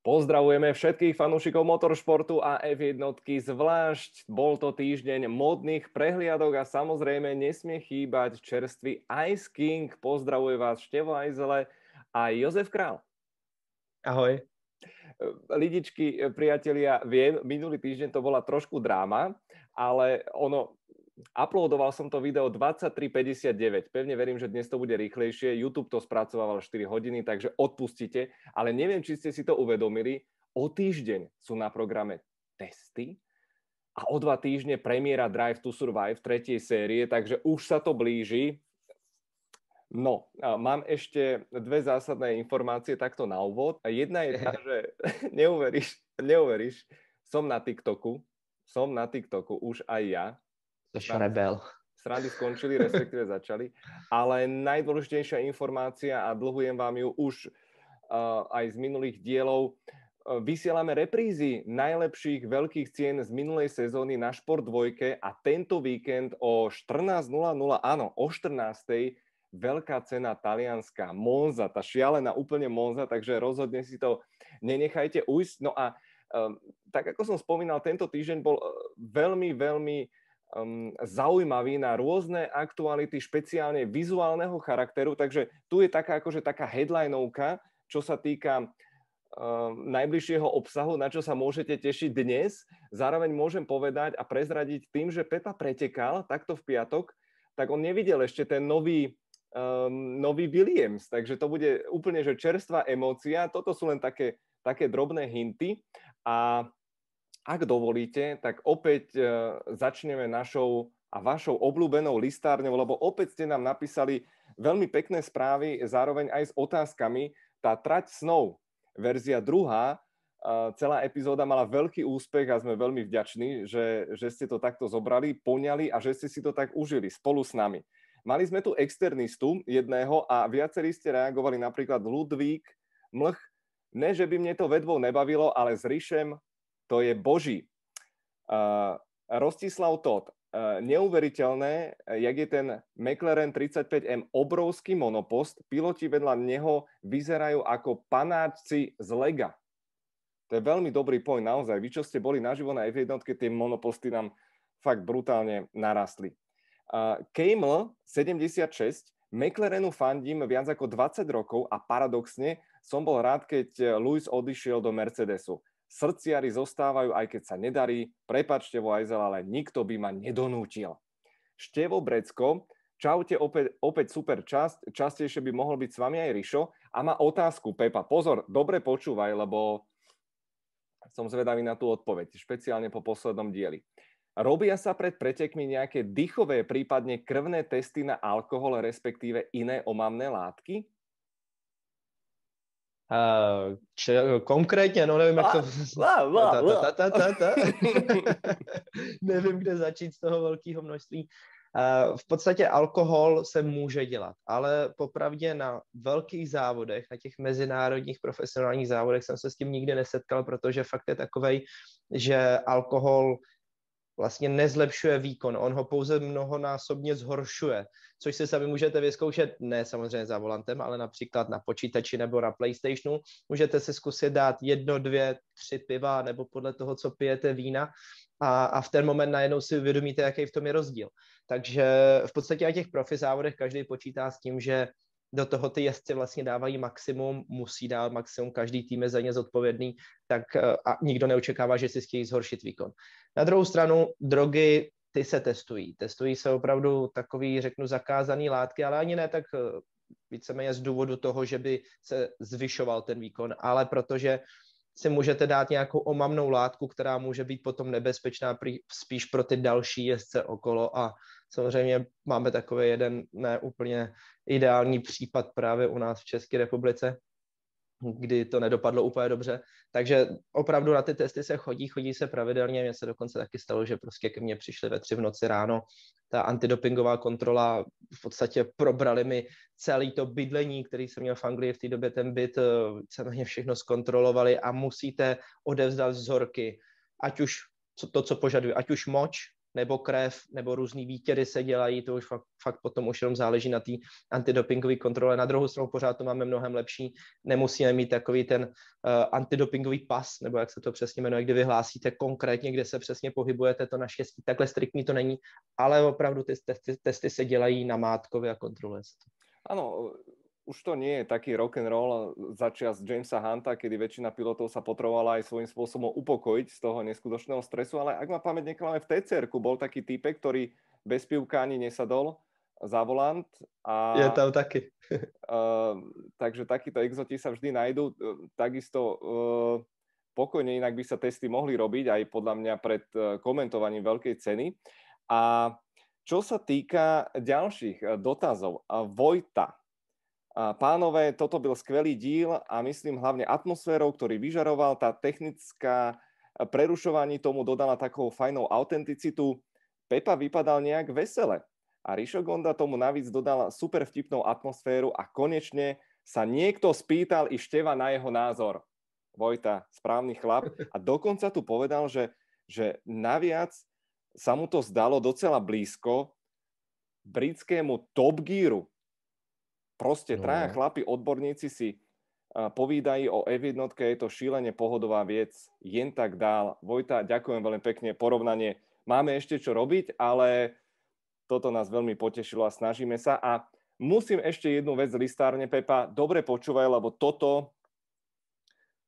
Pozdravujeme všetkých fanúšikov motoršportu a F1, zvlášť bol to týždeň modných prehliadok a samozrejme nesmie chýbať čerstvý Ice King. Pozdravuje vás Števo Ajzele a Jozef Král. Ahoj. Lidičky, priatelia, viem, minulý týždeň to bola trošku dráma, ale ono, uploadoval som to video 23.59. Pevne verím, že dnes to bude rýchlejšie. YouTube to spracovával 4 hodiny, takže odpustite. Ale neviem, či ste si to uvedomili. O týždeň sú na programe testy a o dva týždne premiéra Drive to Survive tretej série, takže už sa to blíži. No, mám ešte dve zásadné informácie takto na úvod. Jedna je tá, že neuveríš, neuveríš, som na TikToku, som na TikToku už aj ja Jsi rebel. Srandy skončili, respektíve začali. Ale najdôležitejšia informácia, a dlhujem vám ju už uh, aj z minulých dielov, uh, vysielame reprízy najlepších veľkých cien z minulej sezóny na Šport 2 a tento víkend o 14.00, áno, o 14.00 veľká cena talianská, Monza, tá šialená úplne Monza, takže rozhodne si to nenechajte ujsť. No a um, tak ako som spomínal, tento týždeň bol veľmi, veľmi um, zaujímavý na rôzne aktuality, špeciálne vizuálneho charakteru, takže tu je taká akože taká headlinovka, čo sa týka um, najbližšieho obsahu, na čo sa môžete tešiť dnes. Zároveň môžem povedať a prezradiť tým, že Pepa pretekal takto v piatok, tak on nevidel ešte ten nový, um, nový Williams, takže to bude úplne že čerstvá emócia. Toto sú len také, také drobné hinty a ak dovolíte, tak opäť e, začneme našou a vašou obľúbenou listárňou, lebo opäť ste nám napísali veľmi pekné správy, zároveň aj s otázkami. Tá trať snov, verzia druhá, e, celá epizóda mala veľký úspech a sme veľmi vďační, že, že ste to takto zobrali, poňali a že ste si to tak užili spolu s nami. Mali sme tu externistu jedného a viacerí ste reagovali napríklad Ludvík, Mlch, ne, že by mne to vedvou nebavilo, ale s Ríšem to je boží. Uh, Rostislav Todd, uh, neuveriteľné, jak je ten McLaren 35M obrovský monopost, piloti vedľa neho vyzerajú ako panáčci z lega. To je veľmi dobrý point, naozaj. Vy, čo ste boli naživo na F1, tie monoposty nám fakt brutálne narastli. Uh, Kejml 76, McLarenu fandím viac ako 20 rokov a paradoxne som bol rád, keď Lewis odišiel do Mercedesu srdciari zostávajú, aj keď sa nedarí. Prepačte, Vojzel, ale nikto by ma nedonútil. Števo Brecko, čaute, opäť, opäť super časť, častejšie by mohol byť s vami aj Rišo. A má otázku, Pepa, pozor, dobre počúvaj, lebo som zvedavý na tú odpoveď, špeciálne po poslednom dieli. Robia sa pred pretekmi nejaké dýchové, prípadne krvné testy na alkohol, respektíve iné omamné látky? Uh, če, konkrétně, no nevím, jak to... nevím, kde začít z toho velkého množství. Uh, v podstatě alkohol se může dělat, ale popravdě na velkých závodech, na těch mezinárodních profesionálních závodech jsem se s tím nikdy nesetkal, protože fakt je takovej, že alkohol vlastně nezlepšuje výkon, on ho pouze mnohonásobně zhoršuje, což si sami můžete vyzkoušet, ne samozřejmě za volantem, ale například na počítači nebo na PlayStationu. Můžete si zkusit dát jedno, dvě, tři piva nebo podle toho, co pijete vína a, a v ten moment najednou si uvědomíte, jaký v tom je rozdíl. Takže v podstatě na těch profi závodech každý počítá s tím, že do toho ty jezdci vlastně dávají maximum, musí dát maximum, každý tým je za ně zodpovědný, tak eh, a nikdo neočekává, že si chtějí zhoršit výkon. Na druhou stranu drogy, ty se testují. Testují se opravdu takový, řeknu, zakázaný látky, ale ani ne tak eh, víceméně z důvodu toho, že by se zvyšoval ten výkon, ale protože si můžete dát nějakou omamnou látku, která může být potom nebezpečná spíš pro ty další jezdce okolo a samozřejmě máme takový jeden neúplně ideální případ právě u nás v České republice, kdy to nedopadlo úplně dobře. Takže opravdu na ty testy se chodí, chodí se pravidelně. Mně se dokonce taky stalo, že prostě ke mně přišli ve tři v noci ráno. Ta antidopingová kontrola v podstatě probrali mi celý to bydlení, který jsem měl v Anglii v té době, ten byt, na ně všechno zkontrolovali a musíte odevzdat vzorky, ať už to, co požaduje, ať už moč, nebo krev, nebo různý výtěry se dělají, to už fakt, fakt potom už jenom záleží na té antidopingové kontrole. Na druhou stranu pořád to máme mnohem lepší, nemusíme mít takový ten uh, antidopingový pas, nebo jak se to přesně jmenuje, kdy vyhlásíte konkrétně, kde se přesně pohybujete, to naštěstí takhle striktní to není, ale opravdu ty testy, testy se dělají na mátkově a kontroluje se to. Ano, už to nie je taký rock and roll začias Jamesa Hunta, kedy väčšina pilotov sa potrebovala aj svojím spôsobom upokojiť z toho neskutočného stresu, ale ak ma pamäť neklame, v TCR bol taký typek, ktorý bez pivka ani nesadol za volant. A, je tam taky. uh, takže takíto exoti sa vždy nájdú. Takisto uh, pokojne inak by sa testy mohli robiť aj podľa mňa pred uh, komentovaním veľkej ceny. A čo sa týka ďalších dotazov, Vojta, Pánové, toto byl skvelý díl a myslím hlavne atmosférou, ktorý vyžaroval. Tá technická prerušovanie tomu dodala takou fajnou autenticitu. Pepa vypadal nejak vesele a Rišo Gonda tomu navíc dodal super vtipnou atmosféru a konečne sa niekto spýtal i Števa na jeho názor. Vojta, správny chlap. A dokonca tu povedal, že, že naviac sa mu to zdalo docela blízko britskému Top Gearu, Proste no. traja chlapi, odborníci si povídají o F1, je to šílenie pohodová vec, jen tak dál. Vojta, ďakujem veľmi pekne, porovnanie. Máme ešte čo robiť, ale toto nás veľmi potešilo a snažíme sa. A musím ešte jednu vec listárne, Pepa, dobre počúvaj, lebo toto,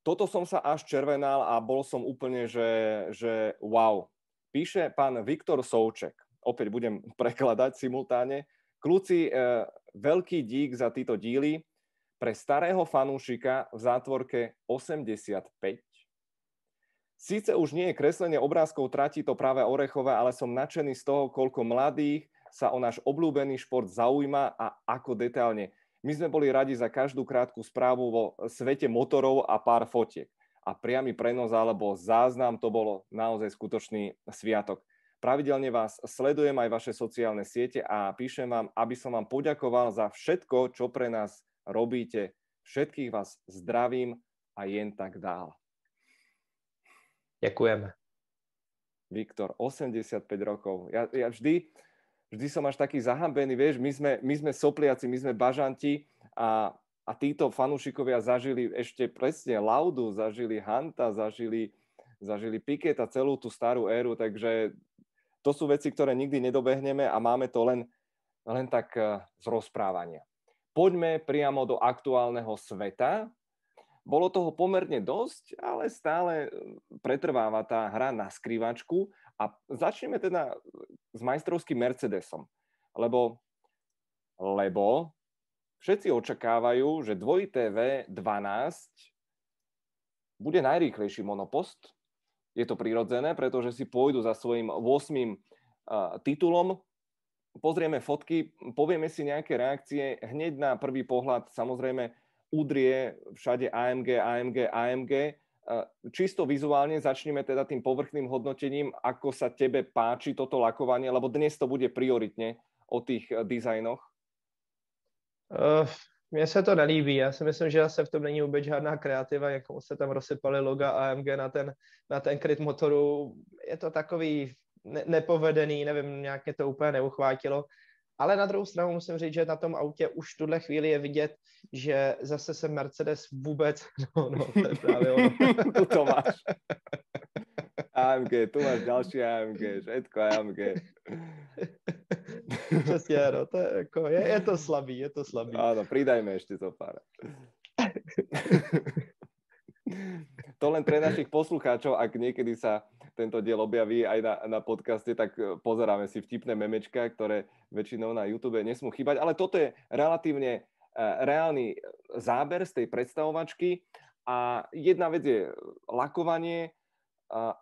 toto som sa až červenal a bol som úplne, že, že wow. Píše pán Viktor Souček, opäť budem prekladať simultáne, Kluci, e, veľký dík za títo díly. Pre starého fanúšika v zátvorke 85. Síce už nie je kreslenie obrázkov trati to práve Orechové, ale som nadšený z toho, koľko mladých sa o náš obľúbený šport zaujíma a ako detailne. My sme boli radi za každú krátku správu vo svete motorov a pár fotiek. A priamy prenos alebo záznam to bolo naozaj skutočný sviatok. Pravidelne vás sledujem aj vaše sociálne siete a píšem vám, aby som vám poďakoval za všetko, čo pre nás robíte. Všetkých vás zdravím a jen tak dál. Ďakujeme. Viktor, 85 rokov. Ja, ja vždy, vždy som až taký zahambený, vieš, my sme, my sme sopliaci, my sme bažanti a, a títo fanúšikovia zažili ešte presne Laudu, zažili Hanta, zažili, zažili Piketa, celú tú starú éru, takže to sú veci, ktoré nikdy nedobehneme a máme to len, len tak eh, z rozprávania. Poďme priamo do aktuálneho sveta. Bolo toho pomerne dosť, ale stále eh, pretrváva tá hra na skrývačku a začneme teda s majstrovským Mercedesom, lebo, lebo všetci očakávajú, že dvojité V12 bude najrýchlejší monopost, je to prirodzené, pretože si pôjdu za svojim 8. titulom. Pozrieme fotky, povieme si nejaké reakcie. Hneď na prvý pohľad samozrejme udrie všade AMG, AMG, AMG. Čisto vizuálne začneme teda tým povrchným hodnotením, ako sa tebe páči toto lakovanie, lebo dnes to bude prioritne o tých dizajnoch. Uh, mně se to nelíbí. Já si myslím, že se v tom není vůbec žádná kreativa, jak se tam rozsypali loga AMG na ten, na ten kryt motoru. Je to takový ne- nepovedený, nevím, nějak mě to úplně neuchvátilo. Ale na druhou stranu musím říct, že na tom autě už v tuhle chvíli je vidět, že zase se Mercedes vůbec, no, no, to je právě ono. to máš. AMG, tu máš další AMG, všetko AMG. Přesně, no, to je, jako, je, je to slabý, je to slabý. Áno, pridajme ešte to pár. to len pre našich poslucháčov, ak niekedy sa tento diel objaví aj na, na podcaste, tak e, pozeráme si vtipné memečka, ktoré väčšinou na YouTube nesmú chýbať, ale toto je relatívne uh, reálny záber z tej predstavovačky a jedna vec je lakovanie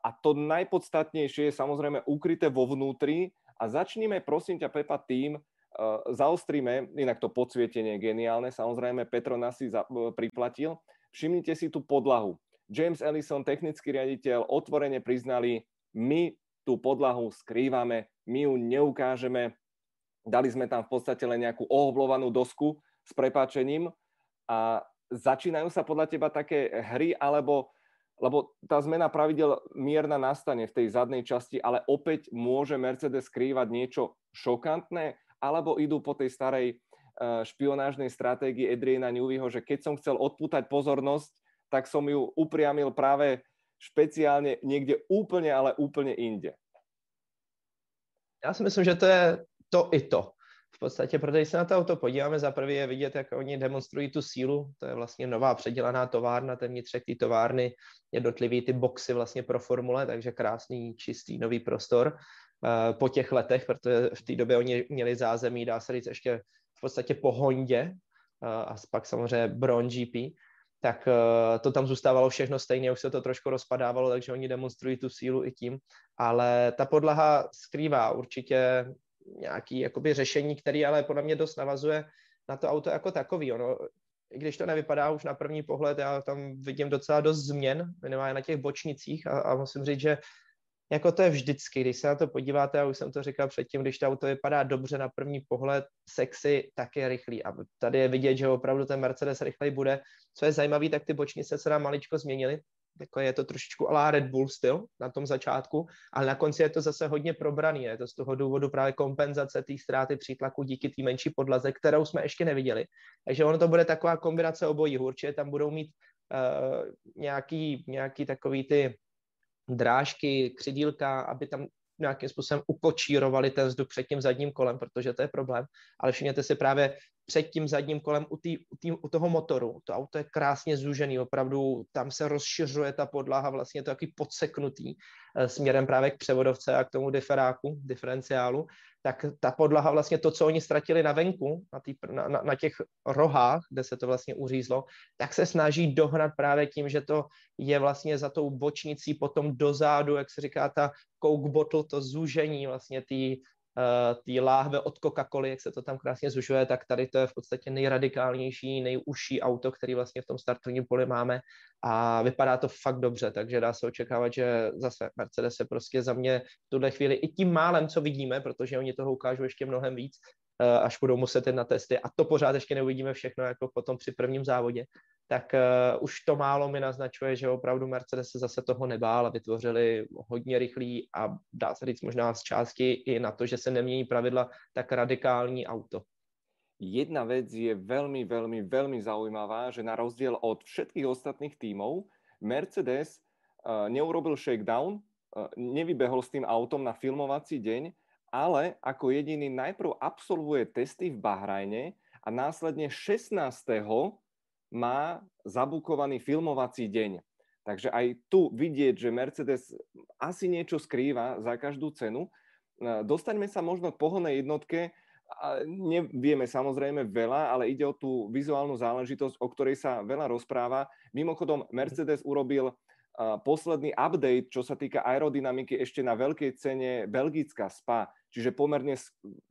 a to najpodstatnejšie je samozrejme ukryté vo vnútri a začníme, prosím ťa, Pepa, tým, uh, zaostríme, inak to podsvietenie je geniálne, samozrejme Petronas si za, uh, priplatil. Všimnite si tú podlahu. James Ellison, technický riaditeľ, otvorene priznali, my tú podlahu skrývame, my ju neukážeme. Dali sme tam v podstate len nejakú ohoblovanú dosku s prepáčením a začínajú sa podľa teba také hry alebo lebo tá zmena pravidel mierna nastane v tej zadnej časti, ale opäť môže Mercedes skrývať niečo šokantné, alebo idú po tej starej uh, špionážnej stratégii Adriana Neweyho, že keď som chcel odpútať pozornosť, tak som ju upriamil práve špeciálne niekde úplne, ale úplne inde. Já si myslím, že to je to i to v podstatě, protože se na to auto podíváme, za prvé je vidět, jak oni demonstrují tu sílu, to je vlastně nová předělaná továrna, ten vnitřek té továrny, jednotlivý ty boxy vlastně pro formule, takže krásný, čistý, nový prostor. Uh, po těch letech, protože v té době oni měli zázemí, dá se říct, ještě v podstatě po Hondě uh, a pak samozřejmě Bron GP, tak uh, to tam zůstávalo všechno stejně, už se to trošku rozpadávalo, takže oni demonstrují tu sílu i tím, ale ta podlaha skrývá určitě nějaký jakoby řešení, který ale podle mě dost navazuje na to auto jako takový. Ono, i když to nevypadá už na první pohled, já tam vidím docela dost změn, minimálně na těch bočnicích a, a musím říct, že jako to je vždycky, když se na to podíváte, já už jsem to říkal předtím, když to auto vypadá dobře na první pohled, sexy, tak je rychlý. A tady je vidět, že opravdu ten Mercedes rychlej bude. Co je zajímavé, tak ty bočnice se nám maličko změnily jako je to trošičku alá Red Bull styl na tom začátku, ale na konci je to zase hodně probraný. Je to z toho důvodu právě kompenzace té ztráty přítlaku díky té menší podlaze, kterou jsme ještě neviděli. Takže ono to bude taková kombinace obojí. Určitě tam budou mít uh, nějaký, nějaký takový ty drážky, křidílka, aby tam nějakým způsobem ukočírovali ten vzduch před tím zadním kolem, protože to je problém. Ale všimněte si právě před tím zadním kolem u, tý, u, tý, u toho motoru. To auto je krásně zúžený, opravdu tam se rozšiřuje ta podlaha, vlastně to takový podseknutý e, směrem právě k převodovce a k tomu diferáku, diferenciálu tak ta podlaha vlastně to, co oni ztratili na venku, na, tý, na, na, na těch rohách, kde se to vlastně uřízlo, tak se snaží dohnat právě tím, že to je vlastně za tou bočnicí potom dozadu, jak se říká ta coke bottle, to zúžení vlastně uh, té láhve od Coca-Coly, jak se to tam krásně zužuje, tak tady to je v podstatě nejradikálnější, nejužší auto, který vlastně v tom startovním poli máme a vypadá to fakt dobře, takže dá se očekávat, že zase Mercedes se prostě za mě v tuhle chvíli i tím málem, co vidíme, protože oni toho ukážou ještě mnohem víc, Eh, až budou muset jít na testy. A to pořád ještě neuvidíme všechno jako potom při prvním závodě. Tak uh, už to málo mi naznačuje, že opravdu Mercedes se zase toho nebál a vytvořili hodně rychlý a dá se říct možná z části i na to, že se nemění pravidla, tak radikální auto. Jedna vec je veľmi, veľmi, veľmi zaujímavá, že na rozdiel od všetkých ostatných tímov Mercedes uh, neurobil shakedown, nevybehol s tým autom na filmovací deň, ale ako jediný najprv absolvuje testy v Bahrajne a následne 16. má zabukovaný filmovací deň. Takže aj tu vidieť, že Mercedes asi niečo skrýva za každú cenu. E, dostaňme sa možno k pohodnej jednotke. Nevieme samozrejme veľa, ale ide o tú vizuálnu záležitosť, o ktorej sa veľa rozpráva. Mimochodom, Mercedes urobil posledný update, čo sa týka aerodynamiky ešte na veľkej cene Belgická SPA, čiže pomerne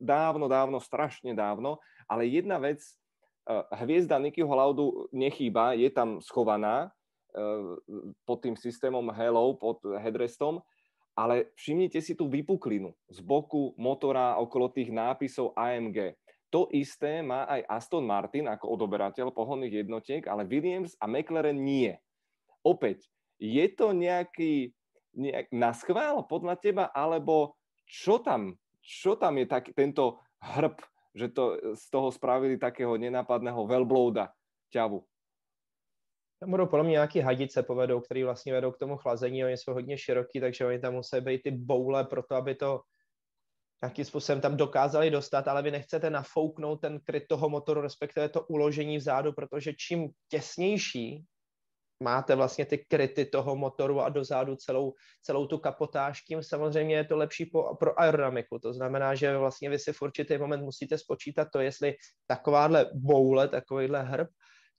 dávno, dávno, strašne dávno, ale jedna vec, e, hviezda Nikyho Laudu nechýba, je tam schovaná e, pod tým systémom Hello, pod headrestom, ale všimnite si tú vypuklinu z boku motora okolo tých nápisov AMG. To isté má aj Aston Martin ako odoberateľ pohonných jednotiek, ale Williams a McLaren nie. Opäť, je to nejaký, nejak, na schvál podľa teba, alebo čo tam, čo tam je tak, tento hrb, že to z toho spravili takého nenápadného velblouda ťavu? Tam budou podle mě nějaký hadice povedou, které vlastně vedou k tomu chlazení, oni jsou hodně široký, takže oni tam musí být ty boule pro to, aby to nějakým způsobem tam dokázali dostat, ale vy nechcete nafouknout ten kryt toho motoru, respektive to uložení vzadu, protože čím těsnější máte vlastně ty kryty toho motoru a dozadu celou, celou tu kapotáž, tím samozřejmě je to lepší po, pro aerodynamiku. To znamená, že vlastně vy si v určitý moment musíte spočítat to, jestli takováhle boule, takovýhle hrb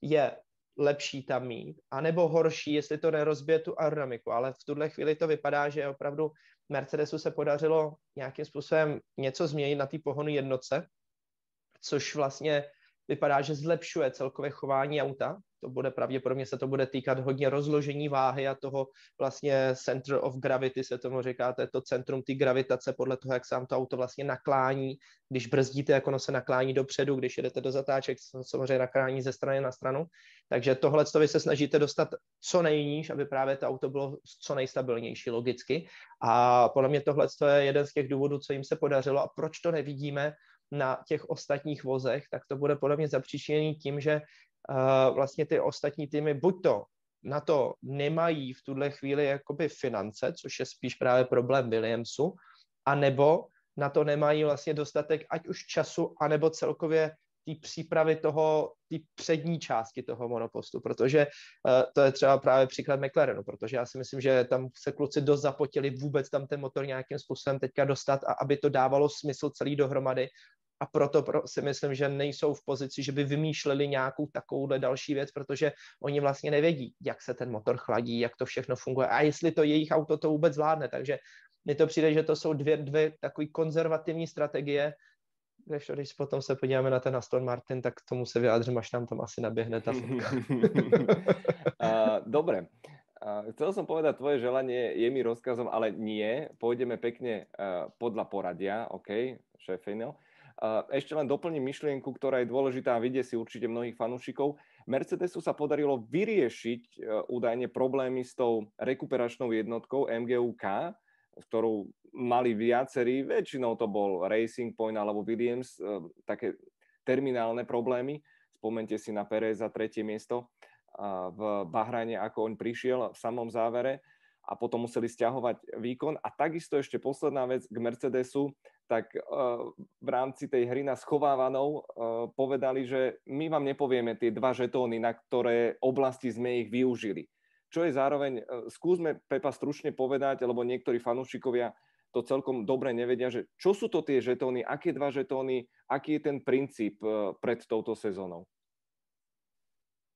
je lepší tam mít, anebo horší, jestli to nerozbije tu aerodynamiku. Ale v tuhle chvíli to vypadá, že opravdu Mercedesu se podařilo nějakým způsobem něco změnit na té pohonu jednotce, což vlastně vypadá, že zlepšuje celkové chování auta. To bude pravděpodobně se to bude týkat hodně rozložení váhy a toho vlastně center of gravity se tomu říká, to je to centrum té gravitace podle toho, jak se vám to auto vlastně naklání. Když brzdíte, jak ono se naklání dopředu, když jedete do zatáček, samozřejmě naklání ze strany na stranu. Takže tohle vy se snažíte dostat co nejníž, aby právě to auto bylo co nejstabilnější logicky. A podle mě tohle je jeden z těch důvodů, co jim se podařilo a proč to nevidíme na těch ostatních vozech, tak to bude podle mě zapříčiněný tím, že uh, vlastně ty ostatní týmy buď to na to nemají v tuhle chvíli jakoby finance, což je spíš právě problém Williamsu, anebo na to nemají vlastně dostatek ať už času, anebo celkově té přípravy toho, té přední části toho monopostu, protože uh, to je třeba právě příklad McLarenu, protože já si myslím, že tam se kluci dost zapotili vůbec tam ten motor nějakým způsobem teďka dostat a aby to dávalo smysl celý dohromady a proto si myslím, že nejsou v pozici, že by vymýšleli nějakou takovouhle další věc, protože oni vlastně nevědí, jak se ten motor chladí, jak to všechno funguje a jestli to jejich auto to vůbec zvládne. Takže mně to přijde, že to jsou dvě, dvě takové konzervativní strategie, když, když potom se podíváme na ten Aston Martin, tak tomu se vyjádřím, až nám tam asi naběhne ta fotka. uh, dobre. Uh, chcel som povedať, tvoje želanie je mi rozkazom, ale nie. Pôjdeme pekne uh, podľa poradia, OK, šéf Fenel. Ešte len doplním myšlienku, ktorá je dôležitá a vidie si určite mnohých fanúšikov. Mercedesu sa podarilo vyriešiť e, údajne problémy s tou rekuperačnou jednotkou MGUK, ktorú mali viacerí, väčšinou to bol Racing Point alebo Williams, e, také terminálne problémy. Spomente si na Perez za tretie miesto v Bahrajne, ako on prišiel v samom závere a potom museli stiahovať výkon. A takisto ešte posledná vec k Mercedesu, tak uh, v rámci tej hry na schovávanou uh, povedali, že my vám nepovieme tie dva žetóny, na ktoré oblasti sme ich využili. Čo je zároveň, uh, skúsme Pepa stručne povedať, lebo niektorí fanúšikovia to celkom dobre nevedia, že čo sú to tie žetóny, aké dva žetóny, aký je ten princíp pred touto sezónou.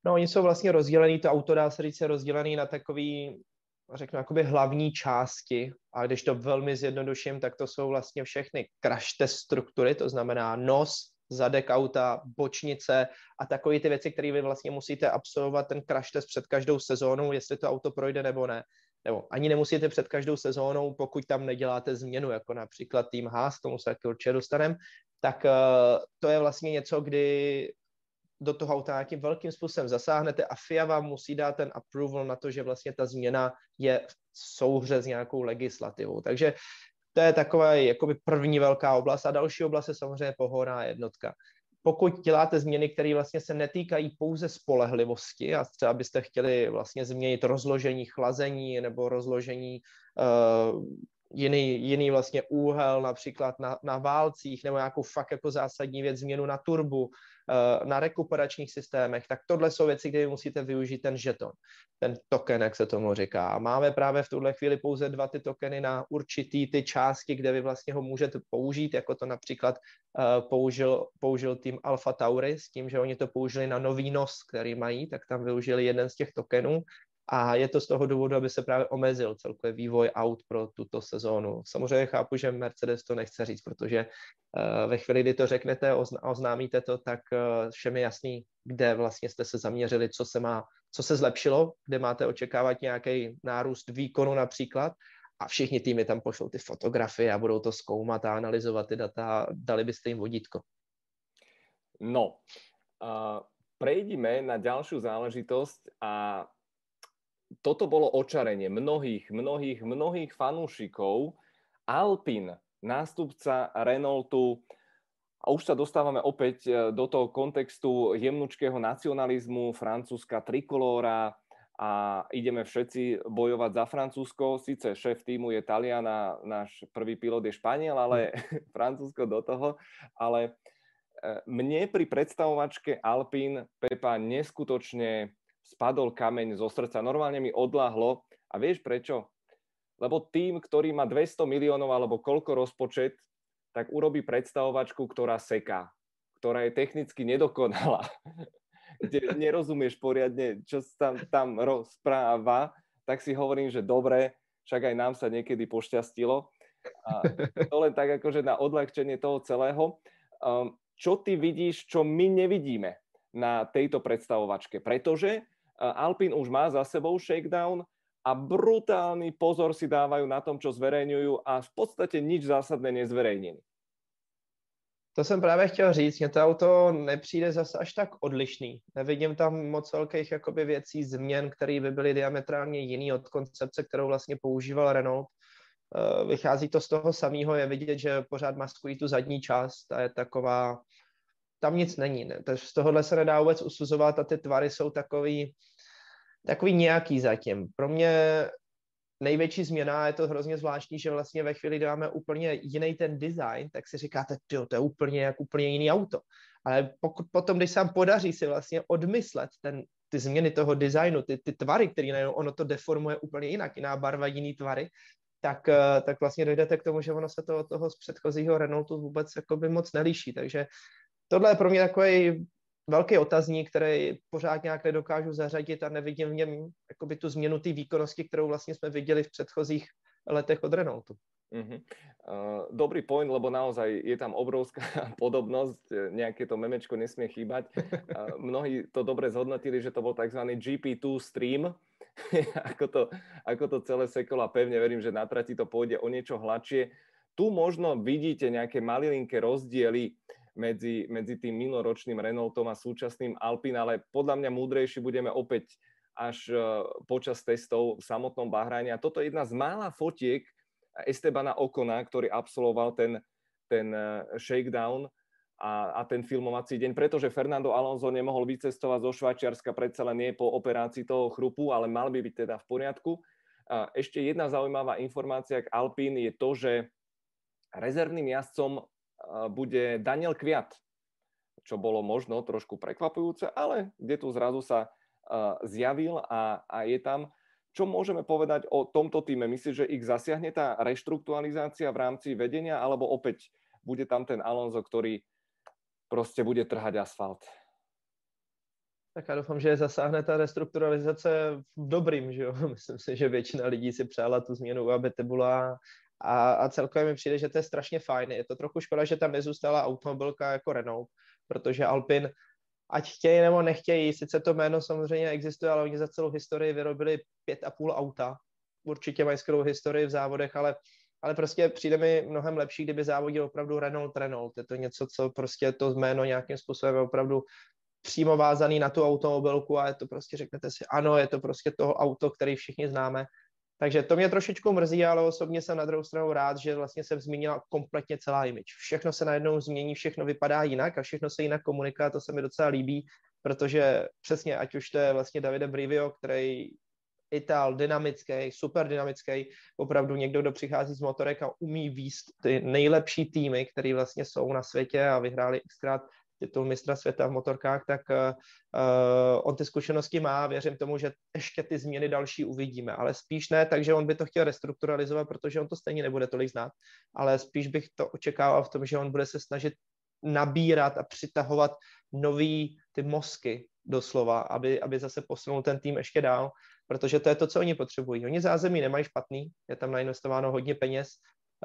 No, oni jsou vlastně rozdělený, to auto dá se říct rozdělený na takový řeknu, jakoby hlavní části, a když to velmi zjednoduším, tak to jsou vlastně všechny crash test struktury, to znamená nos, zadek auta, bočnice a takové ty věci, které vy vlastně musíte absolvovat ten crash test před každou sezónou, jestli to auto projde nebo ne. Nebo ani nemusíte před každou sezónou, pokud tam neděláte změnu, jako například tým Haas, tomu se taky určitě dostaneme, tak uh, to je vlastně něco, kdy do toho auta nějakým velkým způsobem zasáhnete a FIA vám musí dát ten approval na to, že vlastně ta změna je v souhře s nějakou legislativou. Takže to je taková jakoby první velká oblast a další oblast je samozřejmě pohorná jednotka. Pokud děláte změny, které vlastně se netýkají pouze spolehlivosti a třeba byste chtěli vlastně změnit rozložení chlazení nebo rozložení uh, jiný, jiný vlastně úhel, například na, na válcích, nebo nějakou fakt jako zásadní věc, změnu na turbu, na rekuperačních systémech, tak tohle jsou věci, kde musíte využít ten žeton, ten token, jak se tomu říká. A máme právě v tuhle chvíli pouze dva ty tokeny na určitý ty části, kde vy vlastně ho můžete použít, jako to například uh, použil, použil tým Alpha Tauri s tím, že oni to použili na nový nos, který mají, tak tam využili jeden z těch tokenů a je to z toho důvodu, aby se právě omezil celkový vývoj aut pro tuto sezónu. Samozřejmě chápu, že Mercedes to nechce říct, protože uh, ve chvíli, kdy to řeknete a oznámíte to, tak uh, všem je jasný, kde vlastně jste se zaměřili, co se má, co se zlepšilo, kde máte očekávat nějaký nárůst výkonu například a všichni týmy tam pošlou ty fotografie a budou to zkoumat a analyzovat ty data, dali byste jim vodítko. No, uh, prejdime na ďalšiu záležitosť a toto bolo očarenie mnohých, mnohých, mnohých fanúšikov. Alpin, nástupca Renaultu, a už sa dostávame opäť e, do toho kontextu jemnučkého nacionalizmu, francúzska trikolóra a ideme všetci bojovať za Francúzsko. Sice šéf týmu je Talian a náš prvý pilot je Španiel, ale Francúzsko do toho. Ale e, mne pri predstavovačke Alpin Pepa neskutočne spadol kameň zo srdca. Normálne mi odláhlo. A vieš prečo? Lebo tým, ktorý má 200 miliónov alebo koľko rozpočet, tak urobí predstavovačku, ktorá seká, ktorá je technicky nedokonalá, kde nerozumieš poriadne, čo sa tam, tam rozpráva, tak si hovorím, že dobre, však aj nám sa niekedy pošťastilo. A to len tak akože na odľahčenie toho celého. Um, čo ty vidíš, čo my nevidíme na tejto predstavovačke? Pretože Alpin už má za sebou shakedown a brutálny pozor si dávajú na tom, čo zverejňujú a v podstate nič zásadné nezverejnili. To jsem právě chtěl říct, mně to auto nepřijde zase až tak odlišný. Nevidím tam moc velkých jakoby věcí, změn, které by byly diametrálně jiný od koncepce, kterou vlastně používal Renault. Eh, vychází to z toho samého, je vidět, že pořád maskují tu zadní část a je taková, tam nic není. Ne? Z tohohle se nedá vůbec usuzovat a ty tvary jsou takový, takový nějaký zatím. Pro mě největší změna, je to hrozně zvláštní, že vlastně ve chvíli, kdy máme úplně jiný ten design, tak si říkáte, to je úplně jak úplně jiný auto. Ale pokud potom, když se vám podaří si vlastně odmyslet ten, ty změny toho designu, ty, ty tvary, které ono to deformuje úplně jinak, jiná barva, jiný tvary, tak, eh, tak vlastně dojdete k tomu, že ono se to od toho z předchozího Renaultu vůbec moc nelíší. Takže tohle je pro mě takový velký otazník, který pořád nějak nedokážu zařadit a nevidím v něm jakoby tu změnu té výkonnosti, kterou vlastně jsme viděli v předchozích letech od Renaultu. Uh-huh. Uh, dobrý point, lebo naozaj je tam obrovská podobnosť, nejaké to memečko nesmie chýbať. Uh, mnohí to dobre zhodnotili, že to bol tzv. GP2 stream, ako, to, ako to celé sekolo a pevne verím, že na trati to pôjde o niečo hladšie. Tu možno vidíte nejaké malilinké rozdiely medzi, medzi tým minoročným Renaultom a súčasným Alpine, ale podľa mňa múdrejší budeme opäť až e, počas testov v samotnom Bahrajne. A toto je jedna z mála fotiek Estebana Okona, ktorý absolvoval ten, ten e, shakedown a, a ten filmovací deň, pretože Fernando Alonso nemohol vycestovať zo Švajčiarska, predsa len nie po operácii toho chrupu, ale mal by byť teda v poriadku. A ešte jedna zaujímavá informácia k Alpine je to, že rezervným jazdcom bude Daniel Kviat, čo bolo možno trošku prekvapujúce, ale kde tu zrazu sa zjavil a, a je tam. Čo môžeme povedať o tomto týme? Myslíš, že ich zasiahne tá reštrukturalizácia v rámci vedenia, alebo opäť bude tam ten Alonso, ktorý prostě bude trhať asfalt? Tak já doufám, že zasáhne ta restrukturalizace v dobrým, že jo? Myslím si, že většina lidí si přála tu změnu, aby Tebula a, a celkově mi přijde, že to je strašně fajn. Je to trochu škoda, že tam nezůstala automobilka jako Renault, protože Alpin, ať chtějí nebo nechtějí, sice to jméno samozřejmě existuje, ale oni za celou historii vyrobili pět a půl auta. Určitě mají skvělou historii v závodech, ale ale prostě přijde mi mnohem lepší, kdyby závodil opravdu Renault Renault. Je to něco, co prostě to jméno nějakým způsobem opravdu přímo vázaný na tu automobilku a je to prostě, řeknete si, ano, je to prostě to auto, který všichni známe takže to mě trošičku mrzí, ale osobně jsem na druhou stranu rád, že vlastně se změnila kompletně celá image. Všechno se najednou změní, všechno vypadá jinak a všechno se jinak komunikuje, to se mi docela líbí, protože přesně, ať už to je vlastně Davide Brivio, který Ital, dynamický, super dynamický, opravdu někdo, kdo přichází z motorek a umí výst ty nejlepší týmy, které vlastně jsou na světě a vyhráli xkrát titul mistra světa v motorkách, tak uh, on ty zkušenosti má. Věřím tomu, že ještě ty změny další uvidíme, ale spíš ne, takže on by to chtěl restrukturalizovat, protože on to stejně nebude tolik znát, ale spíš bych to očekával v tom, že on bude se snažit nabírat a přitahovat nový ty mozky doslova, aby, aby zase posunul ten tým ještě dál, protože to je to, co oni potřebují. Oni zázemí nemají špatný, je tam nainvestováno hodně peněz,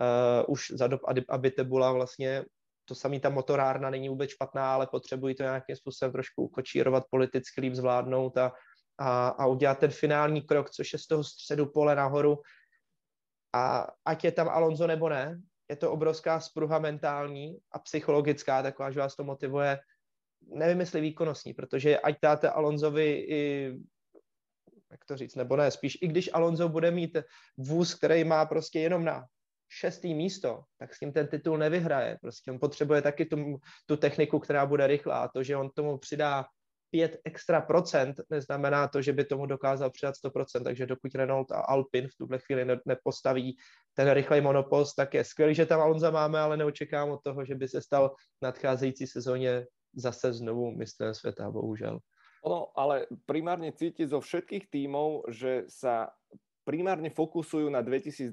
uh, už za dob aby Tebula vlastně to samý ta motorárna není vůbec špatná, ale potřebují to nějakým způsobem trošku ukočírovat, politicky líp zvládnout a, a, a udělat ten finální krok, což je z toho středu pole nahoru. A ať je tam Alonso nebo ne, je to obrovská spruha mentální a psychologická, taková, že vás to motivuje, nevím, jestli výkonnostní, protože ať dáte Alonzovi i jak to říct, nebo ne, spíš i když Alonso bude mít vůz, který má prostě jenom na šestý místo, tak s tím ten titul nevyhraje. Prostě on potřebuje taky tu, tu techniku, která bude rychlá. A to, že on tomu přidá pět extra procent, neznamená to, že by tomu dokázal přidat 100%, takže dokud Renault a Alpine v tuhle chvíli ne, nepostaví ten rychlej monopost, tak je skvělý, že tam Alonza máme, ale neočekávám od toho, že by se stal v nadcházející sezóně zase znovu mistrem světa, bohužel. Ono, ale primárne cítiť zo všetkých tímov, že sa primárne fokusujú na 2022,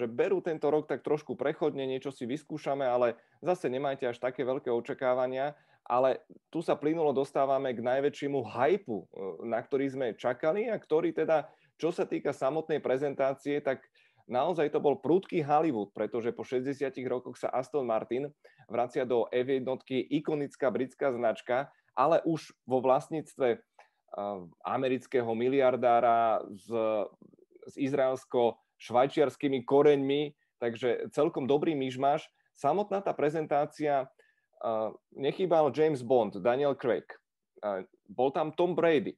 že berú tento rok tak trošku prechodne, niečo si vyskúšame, ale zase nemajte až také veľké očakávania, ale tu sa plynulo dostávame k najväčšiemu hypu, e, na ktorý sme čakali a ktorý teda, čo sa týka samotnej prezentácie, tak naozaj to bol prudký Hollywood, pretože po 60 rokoch sa Aston Martin vracia do F1, ikonická britská značka, ale už vo vlastníctve amerického miliardára s, s izraelsko-švajčiarskými koreňmi, takže celkom dobrý myšmaš. Samotná tá prezentácia, nechýbal James Bond, Daniel Craig, bol tam Tom Brady,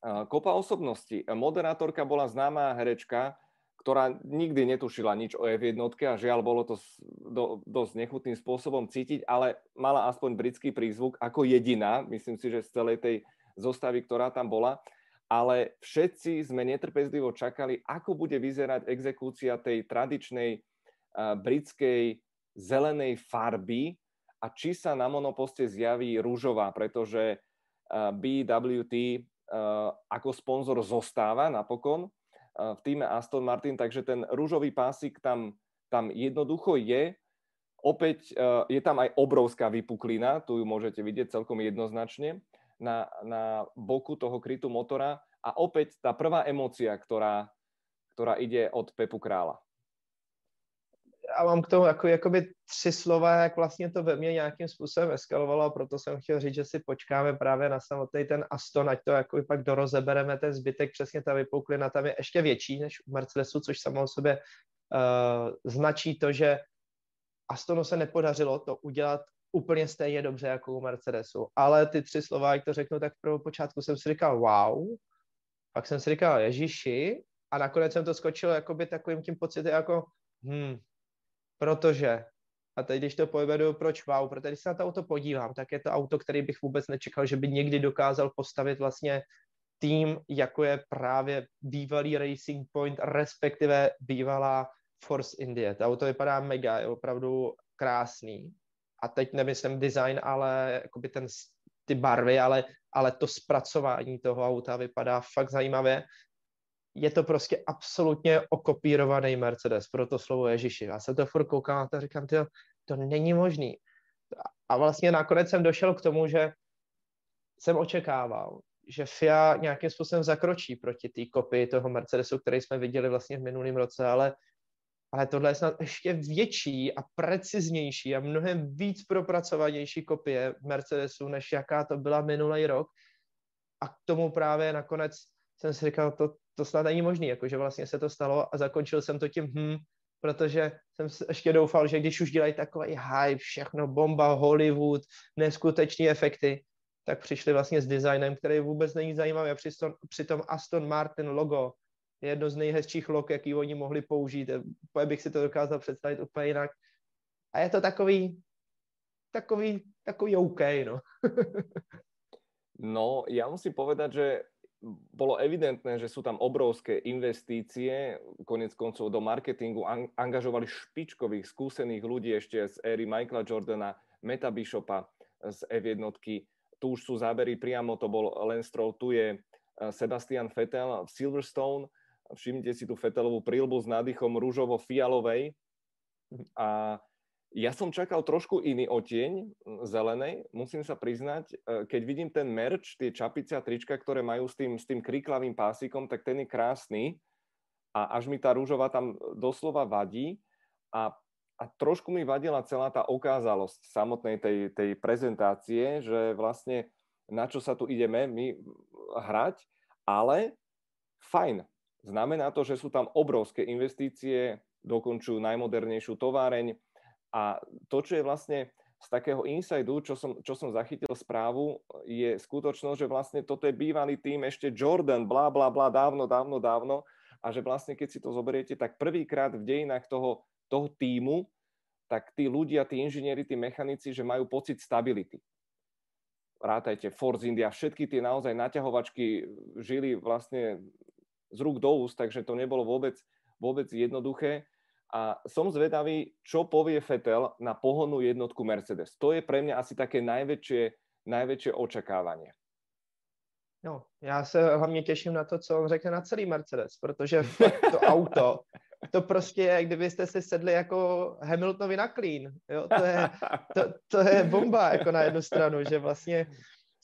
kopa osobností. Moderátorka bola známá herečka, ktorá nikdy netušila nič o F1 a žiaľ bolo to do, dosť nechutným spôsobom cítiť, ale mala aspoň britský prízvuk ako jediná, myslím si, že z celej tej zostavy, ktorá tam bola. Ale všetci sme netrpezlivo čakali, ako bude vyzerať exekúcia tej tradičnej britskej zelenej farby a či sa na monoposte zjaví rúžová, pretože BWT ako sponzor zostáva napokon v týme Aston Martin, takže ten rúžový pásik tam, tam jednoducho je. Opäť je tam aj obrovská vypuklina, tu ju môžete vidieť celkom jednoznačne na, na boku toho krytu motora. A opäť tá prvá emócia, ktorá, ktorá ide od Pepu Krála já mám k tomu jako, jakoby tři slova, jak vlastně to ve mně nějakým způsobem eskalovalo a proto jsem chtěl říct, že si počkáme právě na samotný ten Aston, ať to jako pak dorozebereme, ten zbytek, přesně ta vypuklina tam je ještě větší než u Mercedesu, což samo o sobě uh, značí to, že Astonu se nepodařilo to udělat úplně stejně dobře jako u Mercedesu, ale ty tři slova, jak to řeknu, tak v počátku jsem si říkal wow, pak jsem si říkal Ježíši a nakonec jsem to skočil jakoby takovým tím pocitem jako hm, protože, a teď když to pojmedu, proč wow, protože když se na to auto podívám, tak je to auto, který bych vůbec nečekal, že by někdy dokázal postavit vlastně tým, jako je právě bývalý Racing Point, respektive bývalá Force India. To auto vypadá mega, je opravdu krásný. A teď nemyslím design, ale jakoby ten, ty barvy, ale, ale to zpracování toho auta vypadá fakt zajímavě je to prostě absolutně okopírovaný Mercedes, proto slovo Ježíši. Já se to furt koukám a říkám, tyjo, to není možný. A vlastně nakonec jsem došel k tomu, že jsem očekával, že FIA nějakým způsobem zakročí proti té kopii toho Mercedesu, který jsme viděli vlastně v minulém roce, ale, ale tohle je snad ještě větší a preciznější a mnohem víc propracovanější kopie Mercedesu, než jaká to byla minulý rok. A k tomu právě nakonec jsem si říkal, to, to snad není možný, jakože vlastně se to stalo a zakončil jsem to tím hm, protože jsem ještě doufal, že když už dělají takový hype, všechno bomba, Hollywood, neskutečné efekty, tak přišli vlastně s designem, který vůbec není zajímavý a přitom Aston Martin logo je jedno z nejhezčích log, jaký oni mohli použít. Úplně bych si to dokázal představit úplně jinak. A je to takový, takový, takový OK, no. no, ja musím povedať, že bolo evidentné, že sú tam obrovské investície, konec koncov do marketingu angažovali špičkových, skúsených ľudí ešte z éry Michaela Jordana, Meta Bishopa z F1. Tu už sú zábery priamo, to bol Lance Stroll, tu je eh, Sebastian Vettel v Silverstone. Všimnite si tú Vettelovú prílbu s nádychom rúžovo-fialovej. A ja som čakal trošku iný oteň zelenej, musím sa priznať. E, keď vidím ten merch, tie čapice a trička, ktoré majú s tým, s tým kríklavým pásikom, tak ten je krásny. A až mi tá rúžová tam doslova vadí. A, a trošku mi vadila celá tá okázalosť samotnej tej, tej prezentácie, že vlastne na čo sa tu ideme my hrať, ale fajn. Znamená to, že sú tam obrovské investície, dokončujú najmodernejšiu továreň, a to, čo je vlastne z takého insideu, čo som, čo som zachytil správu, je skutočnosť, že vlastne toto je bývalý tým ešte Jordan, bla, bla, bla, dávno, dávno, dávno. A že vlastne, keď si to zoberiete, tak prvýkrát v dejinách toho, toho týmu, tak tí ľudia, tí inžinieri, tí mechanici, že majú pocit stability. Rátajte, Force India, všetky tie naozaj naťahovačky žili vlastne z rúk do úst, takže to nebolo vôbec, vôbec jednoduché a som zvedavý, čo povie Fetel na pohonnú jednotku Mercedes. To je pre mňa asi také najväčšie, najväčšie očakávanie. No, já se hlavně těším na to, co on řekne na celý Mercedes, protože to auto, to prostě je, kdybyste si sedli jako Hamiltonovi na klín. Jo? To, je, to, to je bomba jako na jednu stranu, že vlastně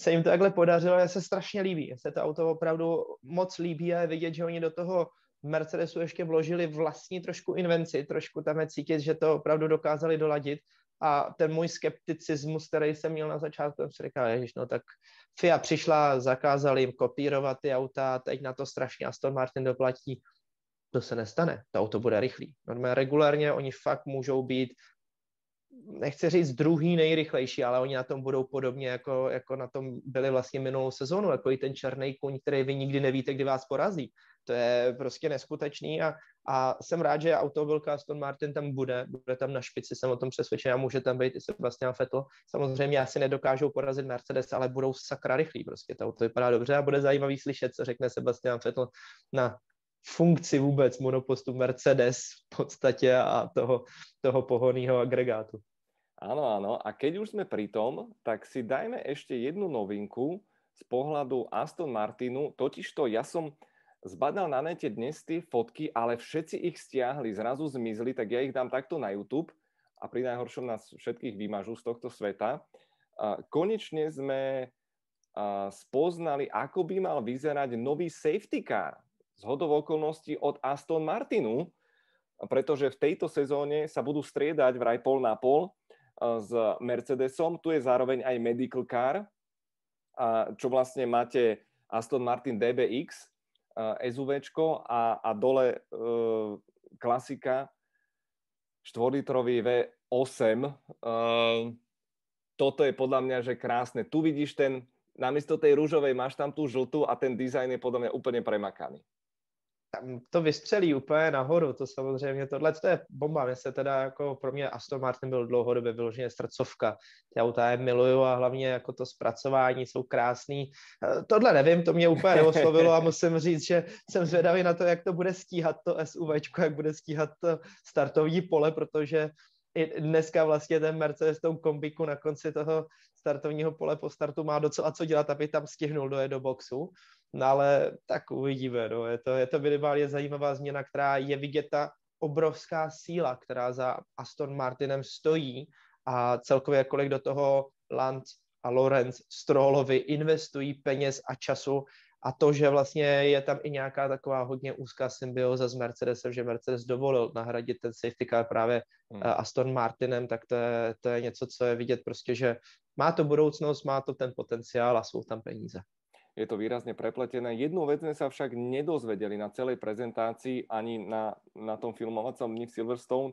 se jim to takhle podařilo, já se strašně líbí. Se to auto opravdu moc líbí a je vidět, že oni do toho Mercedesu ještě vložili vlastní trošku invenci, trošku tam je cítit, že to opravdu dokázali doladit a ten můj skepticismus, který jsem měl na začátku, jsem si říkal, ježiš, no tak FIA přišla, zakázali jim kopírovat ty auta, teď na to strašně Aston Martin doplatí. To se nestane, to auto bude rychlý. Normálně regulárně oni fakt můžou být nechci říct druhý nejrychlejší, ale oni na tom budou podobně, jako, jako na tom byli vlastně minulou sezónu, jako i ten černý kuň, který vy nikdy nevíte, kdy vás porazí. To je prostě neskutečný a, a jsem rád, že automobilka Aston Martin tam bude, bude tam na špici, jsem o tom přesvědčen a může tam být i Sebastian Vettel. Samozřejmě asi nedokážou porazit Mercedes, ale budou sakra rychlí prostě, to auto vypadá dobře a bude zajímavý slyšet, co řekne Sebastian Vettel na funkci vůbec monopostu Mercedes v podstatě a toho, toho pohonného agregátu. Áno, áno. A keď už sme pri tom, tak si dajme ešte jednu novinku z pohľadu Aston Martinu. Totižto ja som zbadal na nete dnes tie fotky, ale všetci ich stiahli, zrazu zmizli, tak ja ich dám takto na YouTube a pri najhoršom nás všetkých vymažu z tohto sveta. Konečne sme spoznali, ako by mal vyzerať nový safety car z hodov okolností od Aston Martinu, pretože v tejto sezóne sa budú striedať vraj pol na pol s Mercedesom. Tu je zároveň aj medical car, čo vlastne máte Aston Martin DBX, SUV a, a dole uh, klasika 4-litrový V8. Uh, toto je podľa mňa, že krásne. Tu vidíš ten, namiesto tej rúžovej máš tam tú žltú a ten dizajn je podľa mňa úplne premakaný tam to vystřelí úplně nahoru, to samozřejmě, tohle to je bomba, mě se teda jako pro mě Aston Martin byl dlouhodobě vyloženě srdcovka, ty auta je miluju a hlavně jako to zpracování jsou krásný, eh, tohle nevím, to mě úplně neoslovilo a musím říct, že jsem zvědavý na to, jak to bude stíhat to SUV, jak bude stíhat to startovní pole, protože i dneska vlastně ten Mercedes tou kombiku na konci toho startovního pole po startu má docela co dělat, aby tam stihnul dojet do boxu. No ale tak uvidíme, no. je, to, je to minimálně zajímavá změna, která je vidět ta obrovská síla, která za Aston Martinem stojí a celkově kolik do toho Lance a Lorenz Strollovi investují peněz a času a to, že vlastně je tam i nějaká taková hodně úzká symbioza s Mercedesem, že Mercedes dovolil nahradit ten safety car právě hmm. Eh, Aston Martinem, tak to je, to je něco, co je vidět prostě, že má to budoucnost, má to ten potenciál a jsou tam peníze je to výrazne prepletené. Jednu vec sme sa však nedozvedeli na celej prezentácii ani na, na tom filmovacom dni v Silverstone,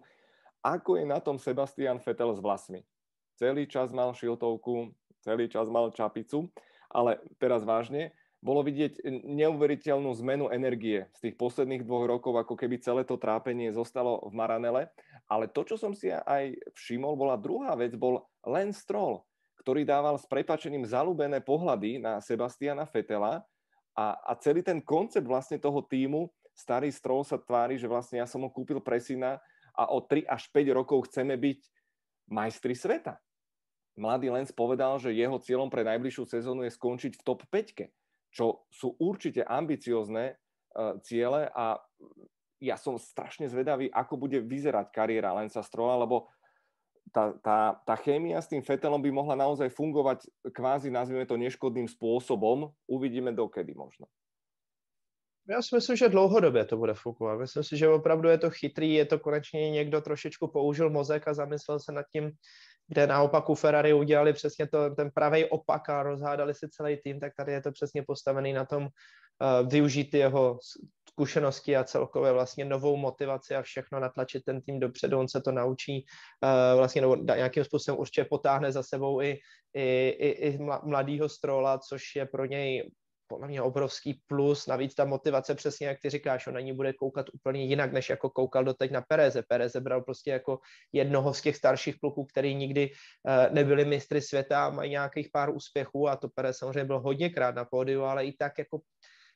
ako je na tom Sebastian Vettel s vlasmi. Celý čas mal šiltovku, celý čas mal čapicu, ale teraz vážne, bolo vidieť neuveriteľnú zmenu energie z tých posledných dvoch rokov, ako keby celé to trápenie zostalo v Maranele. Ale to, čo som si aj všimol, bola druhá vec, bol Len Stroll ktorý dával s prepačením zalúbené pohľady na Sebastiana Fetela a, a celý ten koncept vlastne toho týmu, starý Stroll sa tvári, že vlastne ja som ho kúpil pre syna a o 3 až 5 rokov chceme byť majstri sveta. Mladý Lenz povedal, že jeho cieľom pre najbližšiu sezónu je skončiť v top 5, čo sú určite ambiciozne uh, ciele a ja som strašne zvedavý, ako bude vyzerať kariéra Lenza Strolla, lebo tá, tá, tá chémia s tým fetelom by mohla naozaj fungovať kvázi, nazvime to, neškodným spôsobom. Uvidíme dokedy možno. Já si myslím, že dlouhodobě to bude fungovat. Myslím si, že opravdu je to chytrý, je to konečně někdo trošičku použil mozek a zamyslel se nad tím, kde naopak u Ferrari udělali přesně to, ten pravý opak a rozhádali si celý tým, tak tady je to přesně postavený na tom uh, využít jeho zkušenosti a celkově vlastně novou motivaci a všechno natlačit ten tým dopředu, on se to naučí uh, vlastně nebo nějakým způsobem určitě potáhne za sebou i, i, i, i mladýho strola, což je pro něj podle mě obrovský plus, navíc ta motivace přesně, jak ty říkáš, on na ní bude koukat úplně jinak, než jako koukal doteď na Pereze. Pereze bral prostě jako jednoho z těch starších kluků, který nikdy uh, nebyli mistry světa, mají nějakých pár úspěchů. A to Perez samozřejmě byl hodněkrát na pódiu, ale i tak jako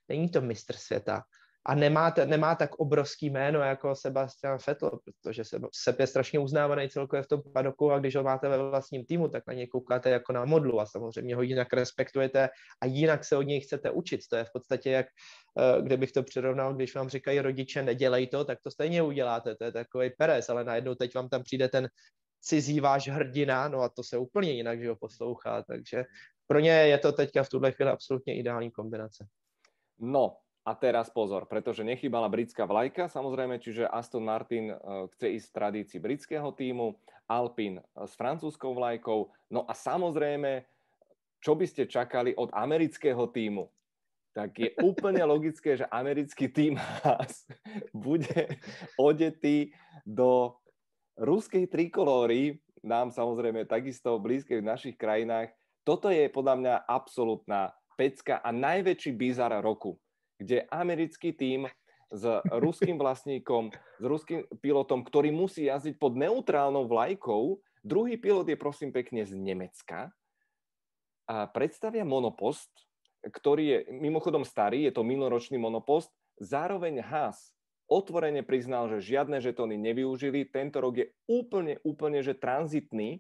není to mistr světa a nemá, nemá tak obrovský jméno jako Sebastian Vettel, protože se, Seb je strašně uznávaný celkově v tom padoku a když ho máte ve vlastním týmu, tak na něj koukáte jako na modlu a samozřejmě ho jinak respektujete a jinak se od něj chcete učit. To je v podstatě jak, eh, kdybych to přirovnal, když vám říkají rodiče nedělej to, tak to stejně uděláte. To je takový peres, ale najednou teď vám tam přijde ten cizí váš hrdina, no a to se úplně jinak, že ho poslouchá, takže pro ně je to teďka v tuhle chvíli absolutně ideální kombinace. No, A teraz pozor, pretože nechybala britská vlajka, samozrejme, čiže Aston Martin chce ísť v tradícii britského týmu, Alpine s francúzskou vlajkou, no a samozrejme, čo by ste čakali od amerického týmu? Tak je úplne logické, že americký tým bude odetý do ruskej trikolóry, nám samozrejme takisto blízke v našich krajinách. Toto je podľa mňa absolútna pecka a najväčší bizar roku kde americký tým s ruským vlastníkom, s ruským pilotom, ktorý musí jazdiť pod neutrálnou vlajkou, druhý pilot je prosím pekne z Nemecka, a predstavia monopost, ktorý je mimochodom starý, je to minoročný monopost, zároveň Haas otvorene priznal, že žiadne žetóny nevyužili, tento rok je úplne, úplne, že tranzitný,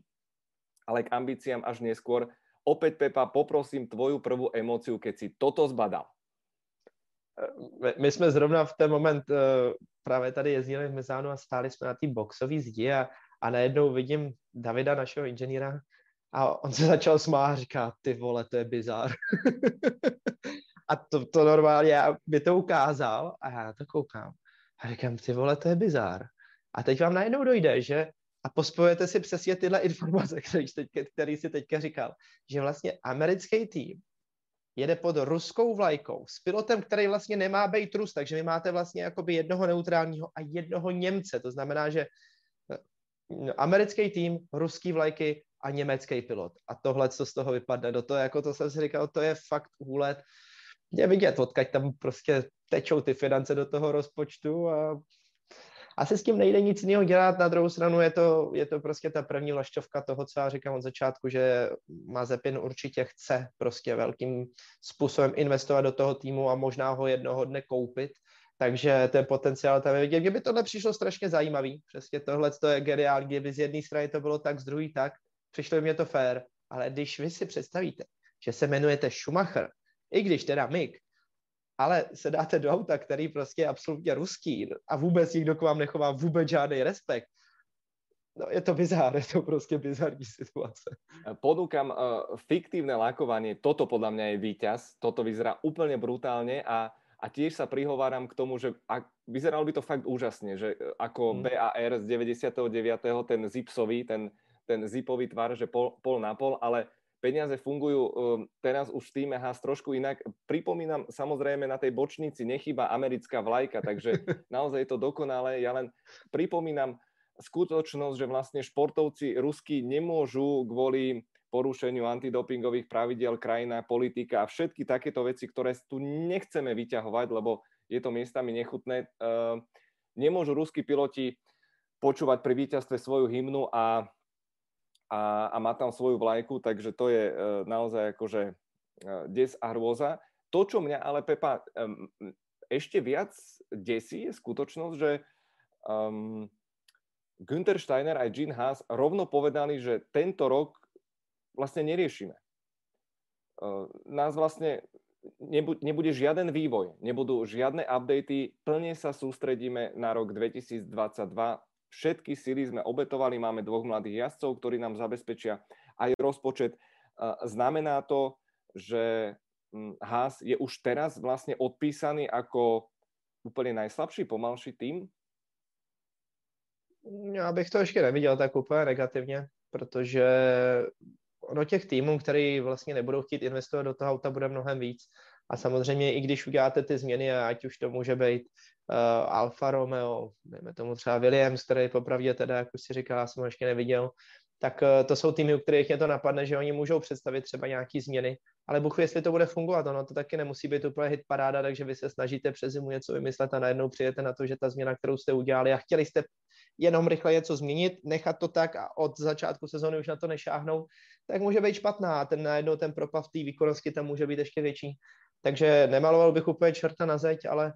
ale k ambíciám až neskôr. Opäť, Pepa, poprosím tvoju prvú emóciu, keď si toto zbadal my jsme zrovna v ten moment uh, právě tady jezdili v Mezánu a stáli jsme na té boxové zdi a, a najednou vidím Davida, našeho inženýra, a on se začal smát a říká, ty vole, to je bizár. a to, to normálně, já mi to ukázal a já to koukám. A říkám, ty vole, to je bizár. A teď vám najednou dojde, že a pospojujete si přesně tyhle informace, který, který si teďka říkal, že vlastně americký tým jede pod ruskou vlajkou s pilotem, který vlastně nemá být Rus, takže vy máte vlastně jakoby jednoho neutrálního a jednoho Němce. To znamená, že eh, americký tým, ruský vlajky a německý pilot. A tohle, co z toho vypadne, do toho, jako to jsem si říkal, to je fakt úlet. Je vidět, odkaď tam prostě tečou ty finance do toho rozpočtu a asi s tím nejde nic jiného dělat, na druhou stranu je to, je to prostě ta první lašťovka toho, co já říkám od začátku, že Mazepin určitě chce prostě velkým způsobem investovat do toho týmu a možná ho jednoho dne koupit, takže ten potenciál tam je vidět. Kdyby tohle přišlo strašně zajímavý, přesně tohle to je geniální, kdyby z jedné strany to bylo tak, z druhé tak, přišlo mě to fér, ale když vy si představíte, že se jmenujete Schumacher, i když teda Mick, ale se dáte do auta, který prostě je absolutně ruský a vůbec nikdo k vám nechová vůbec žádný respekt, No, je to bizár, je to prostě bizarní situace. Ponúkam uh, fiktívne lakovanie, toto podľa mňa je víťaz, toto vyzerá úplne brutálne a, a tiež sa prihováram k tomu, že ak, vyzeralo by to fakt úžasne, že e, ako hmm. BAR z 99. ten zipsový, ten, ten zipový tvar, že pol, pol na pol, ale peniaze fungujú um, teraz už v týme Haas trošku inak. Pripomínam, samozrejme na tej bočnici nechýba americká vlajka, takže naozaj je to dokonalé. Ja len pripomínam skutočnosť, že vlastne športovci ruskí nemôžu kvôli porušeniu antidopingových pravidel krajina, politika a všetky takéto veci, ktoré tu nechceme vyťahovať, lebo je to miestami nechutné. Uh, nemôžu ruskí piloti počúvať pri víťazstve svoju hymnu a a, a má tam svoju vlajku, takže to je e, naozaj akože e, des a hrôza. To, čo mňa ale Pepa ešte viac desí, je skutočnosť, že um, Günther Steiner aj Jean Haas rovno povedali, že tento rok vlastne neriešime. Uh, nás vlastne nebu- nebude žiaden vývoj, nebudú žiadne updaty, plne sa sústredíme na rok 2022, Všetky síly sme obetovali, máme dvoch mladých jazdcov, ktorí nám zabezpečia aj rozpočet. Znamená to, že hm, Haas je už teraz vlastne odpísaný ako úplně najslabší, pomalší tým? Já bych to ještě neviděl tak úplně negativně, protože ono těch týmů, který vlastně nebudou chtít investovat do toho auta, bude mnohem víc. A samozřejmě i když uděláte ty změny, ať už to může být uh, Alfa Romeo, dejme tomu třeba Williams, který popravdě teda, jak už si říkala, jsem ho ještě neviděl, tak uh, to jsou týmy, u kterých mě to napadne, že oni můžou představit třeba nějaký změny, ale buchu, jestli to bude fungovat, ono to taky nemusí být úplně hit paráda, takže vy se snažíte přes zimu něco vymyslet a najednou přijete na to, že ta změna, kterou jste udělali a chtěli jste jenom rychle něco změnit, nechat to tak a od začátku sezóny už na to nešáhnout, tak může být špatná a ten najednou ten propad v té výkonnosti tam může být ještě větší. Takže nemaloval bych úplně čerta na zeď, ale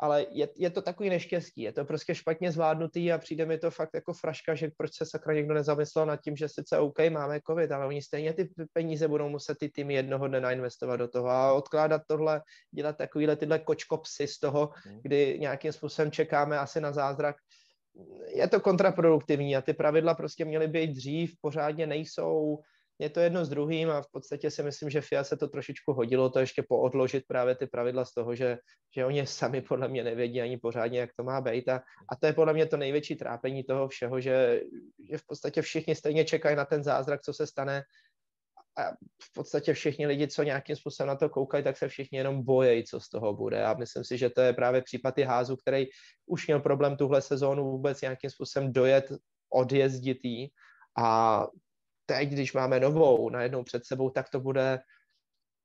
ale je, je to takový neštěstí, je to prostě špatně zvládnutý a přijde mi to fakt jako fraška, že proč se sakra někdo nezamyslel nad tím, že sice OK, máme covid, ale oni stejně ty peníze budou muset ty týmy jednoho dne nainvestovat do toho a odkládat tohle, dělat takovýhle tyhle kočkopsy z toho, hmm. kdy nějakým způsobem čekáme asi na zázrak, je to kontraproduktivní a ty pravidla prostě měly být dřív, pořádně nejsou, je to jedno s druhým a v podstatě si myslím, že FIA se to trošičku hodilo, to ještě poodložit právě ty pravidla z toho, že, že oni sami podle mě nevědí ani pořádně, jak to má být a, a to je podle mě to největší trápení toho všeho, že, že v podstatě všichni stejně čekají na ten zázrak, co se stane a v podstatě všichni lidi, co nějakým způsobem na to koukají, tak se všichni jenom bojejí, co z toho bude. A myslím si, že to je právě případ i házu, který už měl problém tuhle sezónu vůbec nějakým způsobem dojet, odjezdit jí. A teď, když máme novou najednou před sebou, tak to bude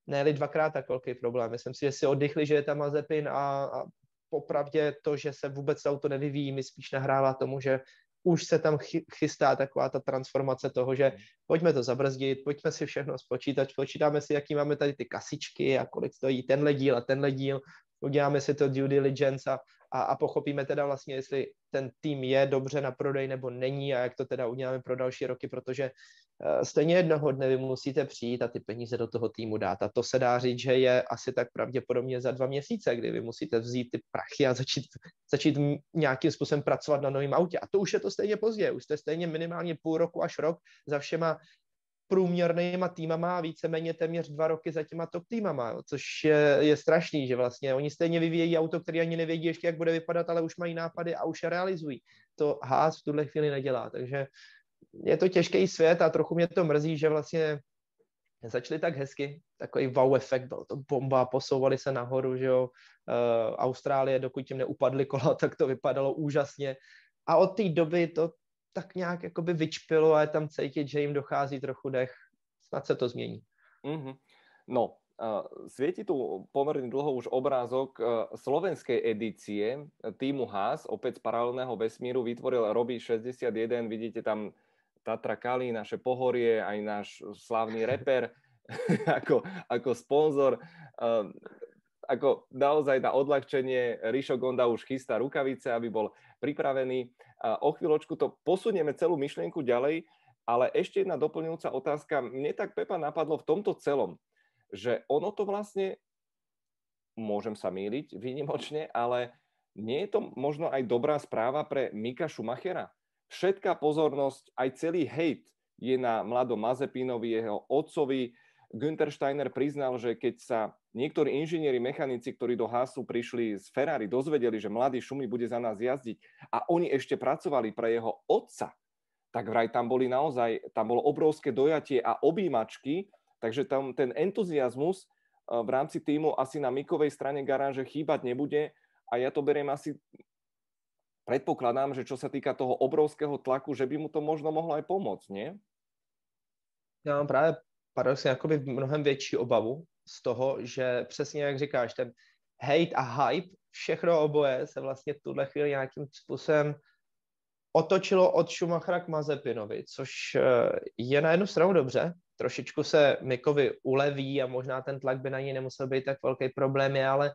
ne dvakrát tak velký problém. Myslím si, že si oddychli, že je tam Mazepin a, a popravdě to, že se vůbec auto nevyvíjí, mi spíš nahrává tomu, že už se tam chystá taková ta transformace toho, že pojďme to zabrzdit, pojďme si všechno spočítat, počítáme si, jaký máme tady ty kasičky a kolik stojí tenhle díl a tenhle díl, uděláme si to due diligence a, a, a pochopíme teda vlastně, jestli ten tým je dobře na prodej nebo není a jak to teda uděláme pro další roky, protože uh, stejně jednoho dne vy musíte přijít a ty peníze do toho týmu dát. A to se dá říct, že je asi tak pravděpodobně za dva měsíce, kdy vy musíte vzít ty prachy a začít, začít nějakým způsobem pracovat na novém autě. A to už je to stejně pozdě, už jste stejně minimálně půl roku až rok za všema průměrnýma týmama a víceméně téměř dva roky za těma top týmama, což je, je strašný, že vlastně oni stejně vyvíjejí auto, který ani nevědí ještě, jak bude vypadat, ale už mají nápady a už je realizují. To Haas v tuhle chvíli nedělá, takže je to těžký svět a trochu mě to mrzí, že vlastně začali tak hezky, takový wow efekt, byl to bomba, posouvali se nahoru, že jo, uh, Austrálie, dokud tím neupadly kola, tak to vypadalo úžasně a od té doby to tak nějak jakoby vyčpilo a je tam cítit, že jim dochází trochu dech. Snad se to změní. Mm-hmm. No, svieti tu pomerne dlho už obrázok uh, slovenskej edície týmu Haas, opäť z paralelného vesmíru, vytvoril Robi 61, vidíte tam Tatra Kali, naše pohorie, aj náš slavný reper ako, ako sponzor. Uh, ako naozaj na odľahčenie Rišo Gonda už chystá rukavice, aby bol pripravený. O chvíľočku to posunieme celú myšlienku ďalej, ale ešte jedna doplňujúca otázka. Mne tak Pepa napadlo v tomto celom, že ono to vlastne, môžem sa míliť výnimočne, ale nie je to možno aj dobrá správa pre Mika Schumachera? Všetká pozornosť, aj celý hejt je na mladom Mazepinovi, jeho otcovi. Günther Steiner priznal, že keď sa niektorí inžinieri, mechanici, ktorí do Hasu prišli z Ferrari, dozvedeli, že mladý Šumi bude za nás jazdiť a oni ešte pracovali pre jeho otca, tak vraj tam boli naozaj, tam bolo obrovské dojatie a objímačky, takže tam ten entuziasmus eh, v rámci týmu asi na Mikovej strane garáže chýbať nebude a ja to beriem asi predpokladám, že čo sa týka toho obrovského tlaku, že by mu to možno mohlo aj pomôcť, nie? Já mám právě paradoxně jakoby mnohem větší obavu z toho, že přesně jak říkáš, ten hate a hype, všechno oboje se vlastně v tuhle chvíli nějakým způsobem otočilo od Schumachera k Mazepinovi, což eh, je na jednu stranu dobře, trošičku se Mikovi uleví a možná ten tlak by na něj nemusel být tak velký problém, je ale,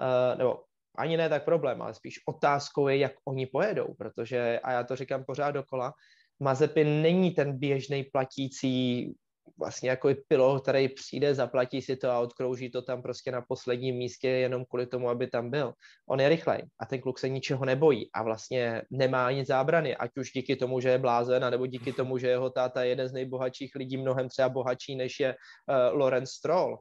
uh, nebo ani ne tak problém, ale spíš otázkou je, jak oni pojedou, protože, a já to říkám pořád dokola, Mazepin není ten běžný platící vlastně jako i pilot, který přijde, zaplatí si to a odkrouží to tam prostě na posledním místě jenom kvůli tomu, aby tam byl. On je rychlej a ten kluk se ničeho nebojí a vlastně nemá ani zábrany, ať už díky tomu, že je blázen, nebo díky tomu, že jeho táta je jeden z nejbohatších lidí, mnohem třeba bohatší, než je uh, Lorenz Stroll.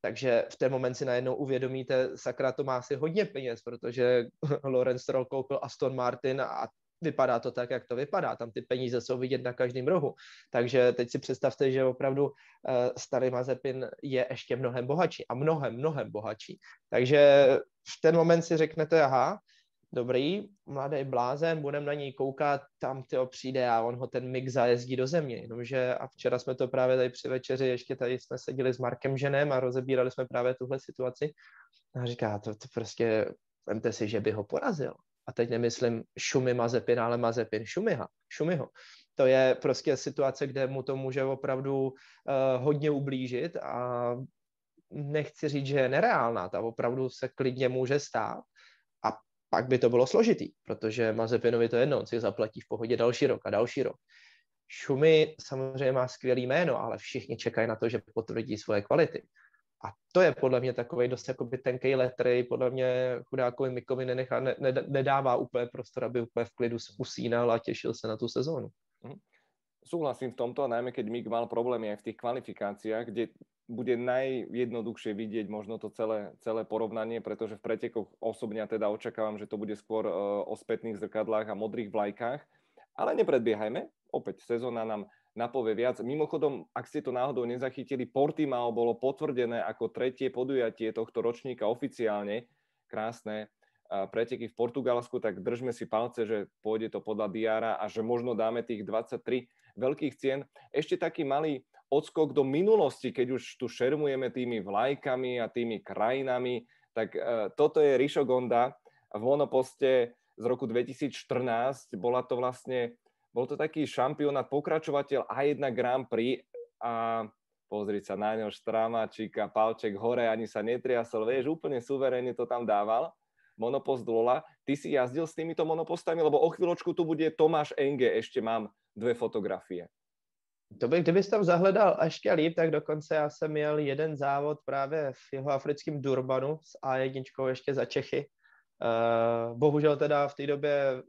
Takže v ten moment si najednou uvědomíte, sakra, to má asi hodně peněz, protože Lorenz Stroll koupil Aston Martin a vypadá to tak, jak to vypadá. Tam ty peníze jsou vidět na každém rohu. Takže teď si představte, že opravdu uh, starý Mazepin je ještě mnohem bohatší a mnohem, mnohem bohatší. Takže v ten moment si řeknete, aha, dobrý, mladý blázen, budeme na něj koukat, tam ty přijde a on ho ten mix zajezdí do země. Jenomže a včera jsme to právě tady při večeři, ještě tady jsme seděli s Markem Ženem a rozebírali jsme právě tuhle situaci. A říká, to, to prostě, vemte si, že by ho porazil a teď nemyslím Šumy Mazepin, ale Mazepin Šumiha, Šumiho. To je prostě situace, kde mu to může opravdu uh, hodně ublížit a nechci říct, že je nereálná, ta opravdu se klidně může stát a pak by to bylo složitý, protože Mazepinovi to jedno, on si zaplatí v pohodě další rok a další rok. Šumy samozřejmě má skvělý jméno, ale všichni čekají na to, že potvrdí svoje kvality. A to je podle mě takový dost jakoby tenkej letry, podle mě chudákovi Mikovi nenechá, ne, ne, nedává úplně prostor, aby úplně v klidu usínal a těšil se na tu sezónu. Mhm. súhlasím v tomto, najmä keď Mik mal problémy aj v tých kvalifikáciách, kde bude najjednoduchšie vidieť možno to celé, celé porovnanie, pretože v pretekoch osobne teda očakávam, že to bude skôr uh, o spätných zrkadlách a modrých vlajkách. Ale nepredbiehajme, opäť sezóna nám napovie viac. Mimochodom, ak ste to náhodou nezachytili, Portimao bolo potvrdené ako tretie podujatie tohto ročníka oficiálne. Krásne preteky v Portugalsku, tak držme si palce, že pôjde to podľa Diara a že možno dáme tých 23 veľkých cien. Ešte taký malý odskok do minulosti, keď už tu šermujeme tými vlajkami a tými krajinami, tak uh, toto je Rišo Gonda v monoposte z roku 2014. Bola to vlastne, bol to taký šampionát, pokračovateľ A1 Grand Prix a pozri sa na ňo, Štramačíka, palček hore, ani sa netriasol, vieš, úplne suverénne to tam dával monopost Lola. Ty si jazdil s týmito monopostami, lebo o chvíľočku tu bude Tomáš Enge, ešte mám dve fotografie. To bych, kdybys tam zahledal ještě líp, tak dokonce já jsem měl jeden závod právě v jeho africkém Durbanu s A1 ještě za Čechy. Uh, bohužel teda v té době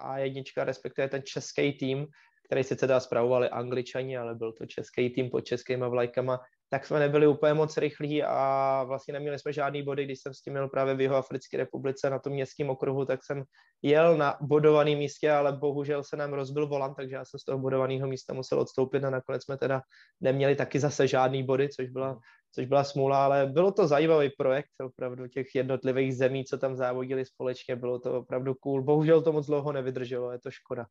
A1, respektive ten český tým, který sice teda zpravovali angličani, ale byl to český tým pod českýma vlajkama, tak jsme nebyli úplně moc rychlí a vlastně neměli jsme žádný body, když jsem s tím měl právě v jeho Africké republice na tom městském okruhu, tak jsem jel na bodovaném místě, ale bohužel se nám rozbil volant, takže já jsem z toho bodovaného místa musel odstoupit a nakonec jsme teda neměli taky zase žádný body, což byla, což byla smůla, ale bylo to zajímavý projekt, opravdu těch jednotlivých zemí, co tam závodili společně, bylo to opravdu cool. Bohužel to moc dlouho nevydrželo, je to škoda.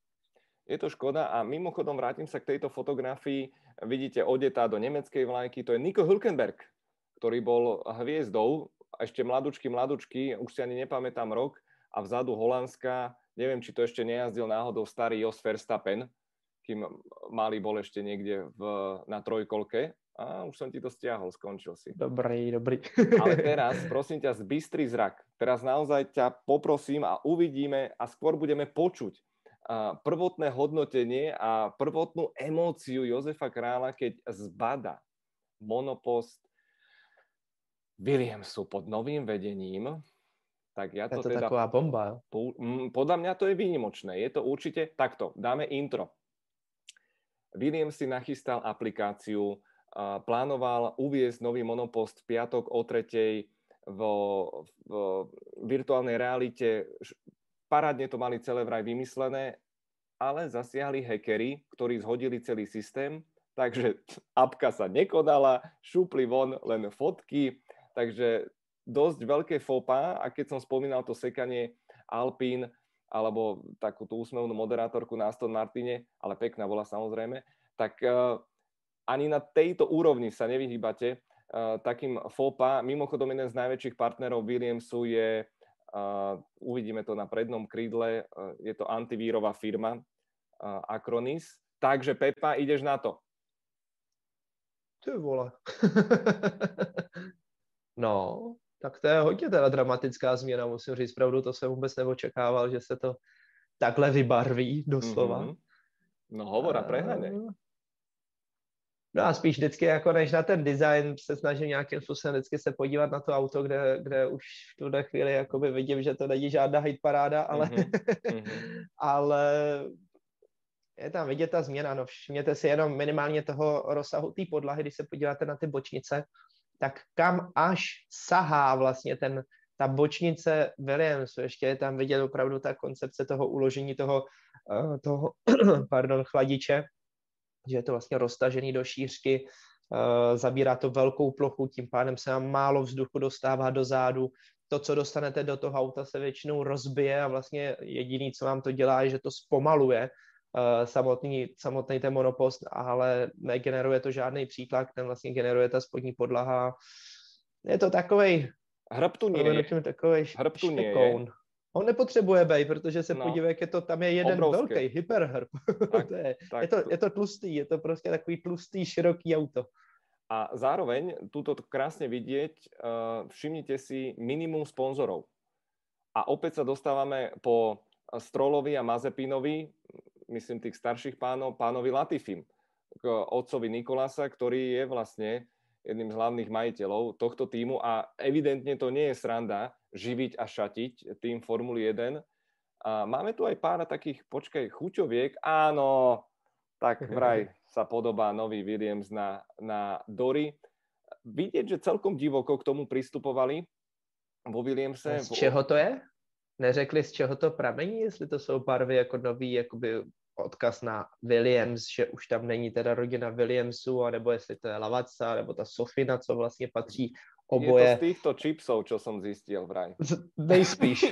Je to škoda a mimochodom vrátim sa k tejto fotografii. Vidíte odetá do nemeckej vlajky, to je Nico Hülkenberg, ktorý bol hviezdou, ešte mladučky, mladučky, už si ani nepamätám rok, a vzadu Holandska, neviem, či to ešte nejazdil náhodou starý Jos Verstappen, kým malý bol ešte niekde v, na trojkolke. A už som ti to stiahol, skončil si. Dobrý, dobrý. Ale teraz, prosím ťa, z bystrý zrak. Teraz naozaj ťa poprosím a uvidíme a skôr budeme počuť prvotné hodnotenie a prvotnú emóciu Jozefa Krála, keď zbada monopost Williamsu pod novým vedením, tak ja to, je to teda... taková bomba. Podľa mňa to je výnimočné. Je to určite takto. Dáme intro. William si nachystal aplikáciu, plánoval uviezť nový monopost v piatok o tretej vo, v virtuálnej realite. Parádne to mali celé vraj vymyslené, ale zasiahli hackery, ktorí zhodili celý systém, takže apka sa nekodala, šupli von len fotky, takže dosť veľké fopa a keď som spomínal to sekanie Alpín alebo takú tú úsmevnú moderátorku na Aston Martine, ale pekná bola samozrejme, tak uh, ani na tejto úrovni sa nevyhýbate uh, takým fopa. Mimochodom, jeden z najväčších partnerov Williamsu je uvidíme to na prednom krídle, je to antivírová firma Acronis. Takže Pepa, ideš na to. Ty vole. no, tak to je hodně teda dramatická změna, musím říct pravdu, to jsem vůbec neočekával, že se to takhle vybarví doslova. Mm-hmm. No hovor a prehnaně. No a spíš vždycky jako než na ten design se snažím nějakým způsobem vždycky se podívat na to auto, kde, kde už v tuhle chvíli jakoby vidím, že to není žádná hit paráda, ale, mm-hmm. ale je tam vidět ta změna. No všimněte si jenom minimálně toho rozsahu té podlahy, když se podíváte na ty bočnice, tak kam až sahá vlastně ten, ta bočnice Williamsu. Ještě je tam vidět opravdu ta koncepce toho uložení toho, uh, toho pardon, chladiče, že je to vlastně roztažený do šířky, uh, zabírá to velkou plochu, tím pádem se vám málo vzduchu dostává do zádu. To, co dostanete do toho auta, se většinou rozbije a vlastně jediný, co vám to dělá, je, že to zpomaluje samotný, samotný ten monopost, ale negeneruje to žádný přítlak, ten vlastně generuje ta spodní podlaha. Je to takovej... Hrbtu nie. Takovej Hrbtu nie. On nepotřebuje bej, protože se no. podívej, jak je to, tam je jeden Obrovský. velký hyperhrb. Tak, to je, tak, je, to, je to tlustý, je to prostě takový tlustý, široký auto. A zároveň, tuto krásne vidieť, uh, všimnite si minimum sponzorov. A opäť sa dostávame po Strolovi a Mazepinovi, myslím tých starších pánov, pánovi Latifim, k otcovi Nikolasa, ktorý je vlastne jedným z hlavných majiteľov tohto týmu a evidentne to nie je sranda živiť a šatiť tým Formuly 1. A máme tu aj pár takých, počkaj, chuťoviek. Áno, tak vraj sa podobá nový Williams na, na Dory. Vidieť, že celkom divoko k tomu pristupovali vo Williamse. Z čeho to je? Neřekli, z čeho to pramení, jestli to jsou barvy jako nový, jakoby odkaz na Williams, že už tam není teda rodina Williamsů, anebo jestli to je Lavazza, nebo ta Sofina, co vlastně patří oboje. Je to z týchto chipsov, čo som zistil vraj. Nejspíš.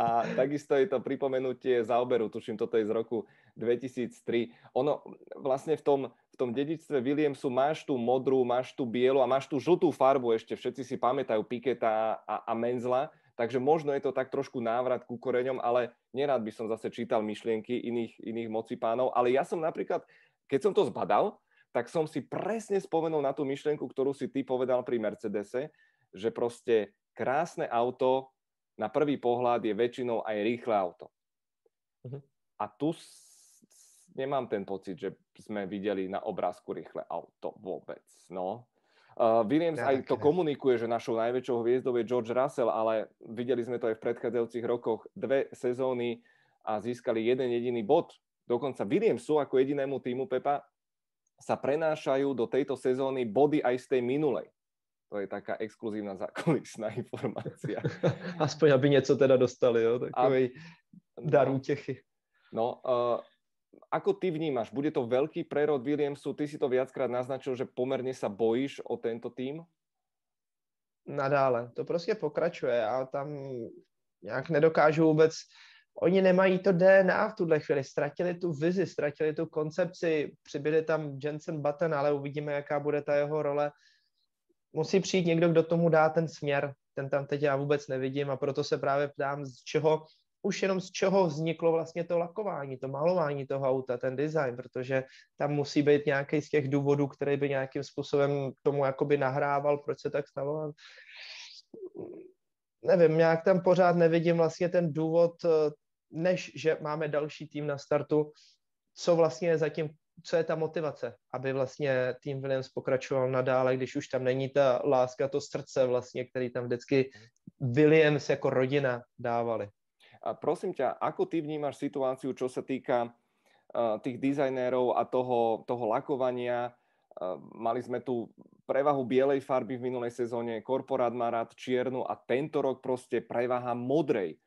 A takisto je to pripomenutie záoberu, tuším, toto je z roku 2003. Ono vlastne v tom, v tom dedičstve Williamsu máš tú modrú, máš tú bielu a máš tú žltú farbu ešte. Všetci si pamätajú Piketa a, a Menzla, takže možno je to tak trošku návrat ku koreňom, ale nerád by som zase čítal myšlienky iných, iných mocipánov. Ale ja som napríklad, keď som to zbadal, tak som si presne spomenul na tú myšlienku, ktorú si ty povedal pri Mercedese, že proste krásne auto na prvý pohľad je väčšinou aj rýchle auto. Uh-huh. A tu nemám ten pocit, že sme videli na obrázku rýchle auto vôbec. No. Uh, Williams aj to komunikuje, že našou najväčšou hviezdou je George Russell, ale videli sme to aj v predchádzajúcich rokoch. Dve sezóny a získali jeden jediný bod. Dokonca Williamsu ako jedinému týmu Pepa sa prenášajú do tejto sezóny body aj z tej minulej. To je taká exkluzívna zákulisná informácia. Aspoň, aby něco teda dostali, jo? Takový no, dar útěchy. No, uh, ako ty vnímaš? Bude to veľký prerod Williamsu? Ty si to viackrát naznačil, že pomerne sa bojíš o tento tým? Nadále. To prostě pokračuje a tam nějak nedokážu vůbec oni nemají to DNA v tuhle chvíli, ztratili tu vizi, ztratili tu koncepci, přibyli tam Jensen Button, ale uvidíme, jaká bude ta jeho role musí přijít někdo, kdo tomu dá ten směr. Ten tam teď já vůbec nevidím a proto se právě ptám, z čeho, už jenom z čeho vzniklo vlastně to lakování, to malování toho auta, ten design, protože tam musí být nějaký z těch důvodů, který by nějakým způsobem tomu jakoby nahrával, proč se tak stalo. Nevím, nějak tam pořád nevidím vlastně ten důvod, než že máme další tým na startu, co vlastně je zatím co je ta motivace, aby vlastně tým Williams pokračoval nadále, když už tam není ta láska, to srdce vlastně, který tam vždycky Williams jako rodina dávali. A prosím ťa, ako ty vnímaš situáciu, čo sa týka uh, tých dizajnérov a toho, toho lakovania? Uh, mali sme tu prevahu bielej farby v minulej sezóne, korporát má rád čiernu a tento rok proste prevaha modrej.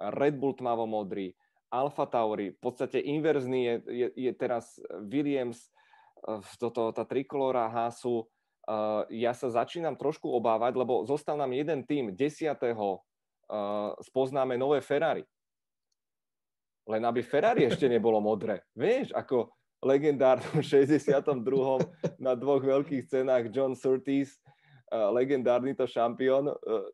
Red Bull tmavo modrý, Alfa Tauri, v podstate inverzný je, je, je teraz Williams, eh, toto, tá trikolora Hasu. Uh, ja sa začínam trošku obávať, lebo zostal nám jeden tým, desiatého uh, spoznáme nové Ferrari. Len aby Ferrari ešte nebolo modré. Vieš, ako legendárnom 62. na dvoch veľkých cenách John Surtees, uh, legendárny to šampión, uh,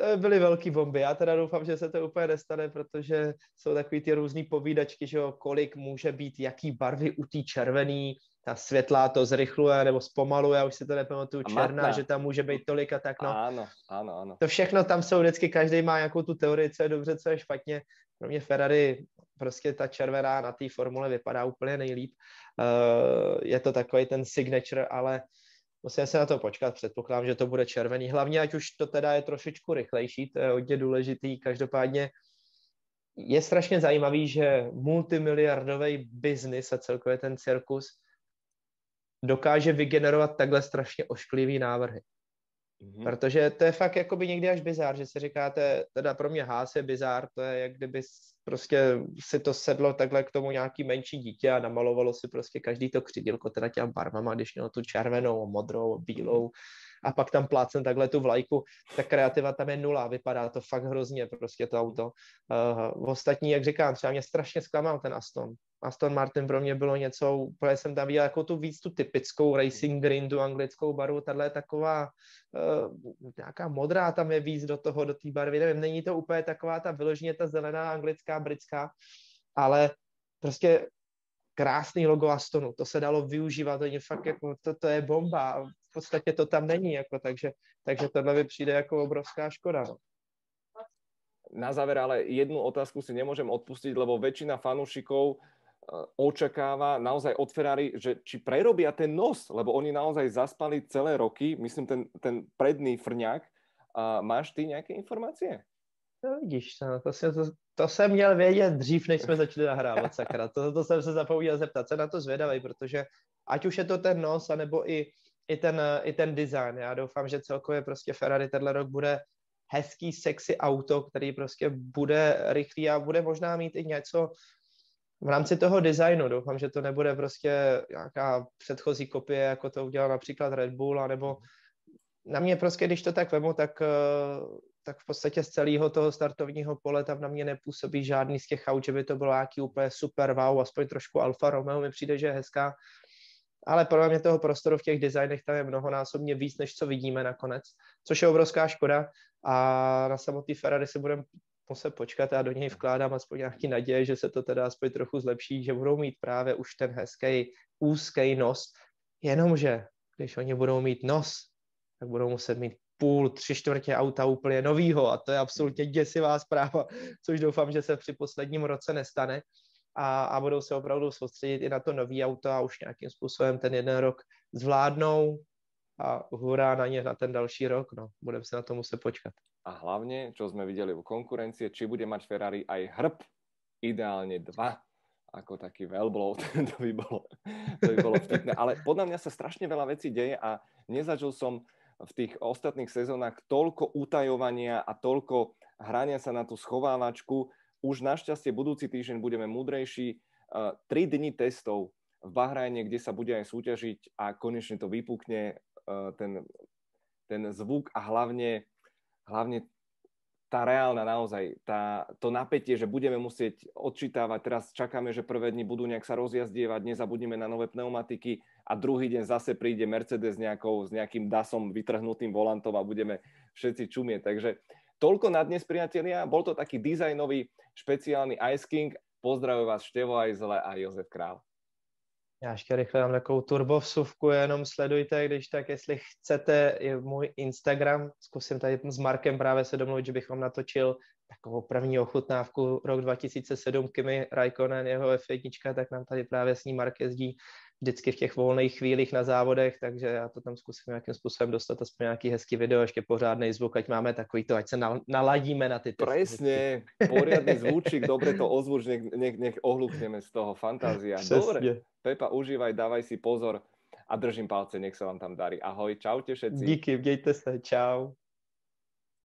to byly velký bomby. Já teda doufám, že se to úplně nestane, protože jsou takový ty různý povídačky, že jo, kolik může být, jaký barvy u té červený, ta světlá to zrychluje nebo zpomaluje, já už si to nepamatuju, černá, že tam může být tolik a tak, no. Ano, ano, ano. To všechno tam jsou vždycky, každý má nějakou tu teorii, co je dobře, co je špatně. Pro mě Ferrari, prostě ta červená na té formule vypadá úplně nejlíp. Uh, je to takový ten signature, ale musíme se na to počkat, předpokládám, že to bude červený. Hlavně, ať už to teda je trošičku rychlejší, to je hodně důležitý. Každopádně je strašně zajímavý, že multimiliardový biznis a celkově ten cirkus dokáže vygenerovat takhle strašně ošklivý návrhy. Mm-hmm. Protože to je fakt jakoby někdy až bizár, že si říkáte, teda pro mě Haas je bizár, to je jak kdyby prostě si to sedlo takhle k tomu nějaký menší dítě a namalovalo si prostě každý to křidílko teda těm barvama, když mělo tu červenou, modrou, bílou a pak tam plácen takhle tu vlajku, ta kreativa tam je nula, vypadá to fakt hrozně prostě to auto. Uh, ostatní, jak říkám, třeba mě strašně zklamal ten Aston. Aston Martin pro mě bylo něco, úplně jsem tam viděl jako tu víc tu typickou racing green, tu anglickou barvu, tahle je taková uh, nějaká modrá tam je víc do toho, do té barvy, nevím, není to úplně taková ta vyloženě ta zelená anglická, britská, ale prostě krásný logo Astonu, to se dalo využívat, to je fakt jako, to, to je bomba, v podstatě to tam není, jako, takže, takže tohle mi přijde jako obrovská škoda. No. Na záver ale jednu otázku si nemôžem odpustiť, lebo väčšina fanúšikov očakáva naozaj od Ferrari, že či prerobia ten nos, lebo oni naozaj zaspali celé roky, myslím ten, ten predný frňák. A máš ty nejaké informácie? No vidíš, no, to, se, to, to jsem měl vědět dřív, než jsme začali nahrávat, sakra. To, to jsem se zapomněl zeptat. Jsem na to zvědavý, protože ať už je to ten nos, anebo i, i, ten, i ten design. Já doufám, že celkově prostě Ferrari tenhle rok bude hezký, sexy auto, který prostě bude rychlý a bude možná mít i něco v rámci toho designu. Doufám, že to nebude prostě nějaká předchozí kopie, jako to udělal například Red Bull, anebo na mě prostě, když to tak vemu, tak, eh, tak v podstatě z celého toho startovního pole tam na mě nepůsobí žádný z těch aut, že by to bylo nějaký úplně super wow, aspoň trošku Alfa Romeo mi přijde, že je hezká, ale pro mě toho prostoru v těch designech tam je mnohonásobně víc, než co vidíme nakonec, což je obrovská škoda a na samotný Ferrari si budeme muset počkat, já do něj vkládám aspoň nějaký naděje, že se to teda aspoň trochu zlepší, že budou mít právě už ten hezký úzký nos, jenomže když oni budou mít nos, tak budou muset mít půl, tři čtvrtě auta úplně novýho a to je absolutně děsivá zpráva, což doufám, že se při posledním roce nestane a, a budou se opravdu soustředit i na to nový auto a už nějakým způsobem ten jeden rok zvládnou a hurá na ně na ten další rok, no, budeme se na to muset počkat. A hlavně, čo jsme viděli u konkurencie, či bude mať Ferrari aj hrb, ideálně dva, ako taký velblou, to by bolo, to by bolo vtipné. Ale podľa mňa sa strašne veľa vecí deje a nezažil som v tých ostatných sezónach toľko utajovania a toľko hrania sa na tú schovávačku. Už našťastie budúci týždeň budeme múdrejší. Tri dni testov v Bahrajne, kde sa bude aj súťažiť a konečne to vypukne ten, ten zvuk a hlavne, hlavne tá reálna naozaj, tá, to napätie, že budeme musieť odčítavať, teraz čakáme, že prvé dni budú nejak sa rozjazdievať, nezabudnime na nové pneumatiky a druhý deň zase príde Mercedes nejakou, s nejakým dasom vytrhnutým volantom a budeme všetci čumieť. Takže toľko na dnes, priatelia. Bol to taký dizajnový špeciálny Ice King. Pozdravujem vás Števo Ajzele a Jozef Král. Já ještě rychle dám takovou turbovsuvku, jenom sledujte, když tak, jestli chcete, je můj Instagram, zkusím tady s Markem právě se domluvit, že bych natočil takovou první ochutnávku. Rok 2007 Kimi Raikkonen, jeho F1, tak nám tady právě s ním Mark jezdí vždycky v těch volných chvílích na závodech, takže já to tam zkusím nějakým způsobem dostat aspoň nějaký hezký video, ještě pořádný zvuk, ať máme takový to, ať se naladíme na ty. Presne, poriadny zvučík, dobre to ozvuč, nech, nech, nech ohlukneme z toho, fantázia. Dobre, Pepa, užívaj, dávaj si pozor a držím palce, nech sa vám tam darí. Ahoj, čaute všetci. Díky, mějte se, čau.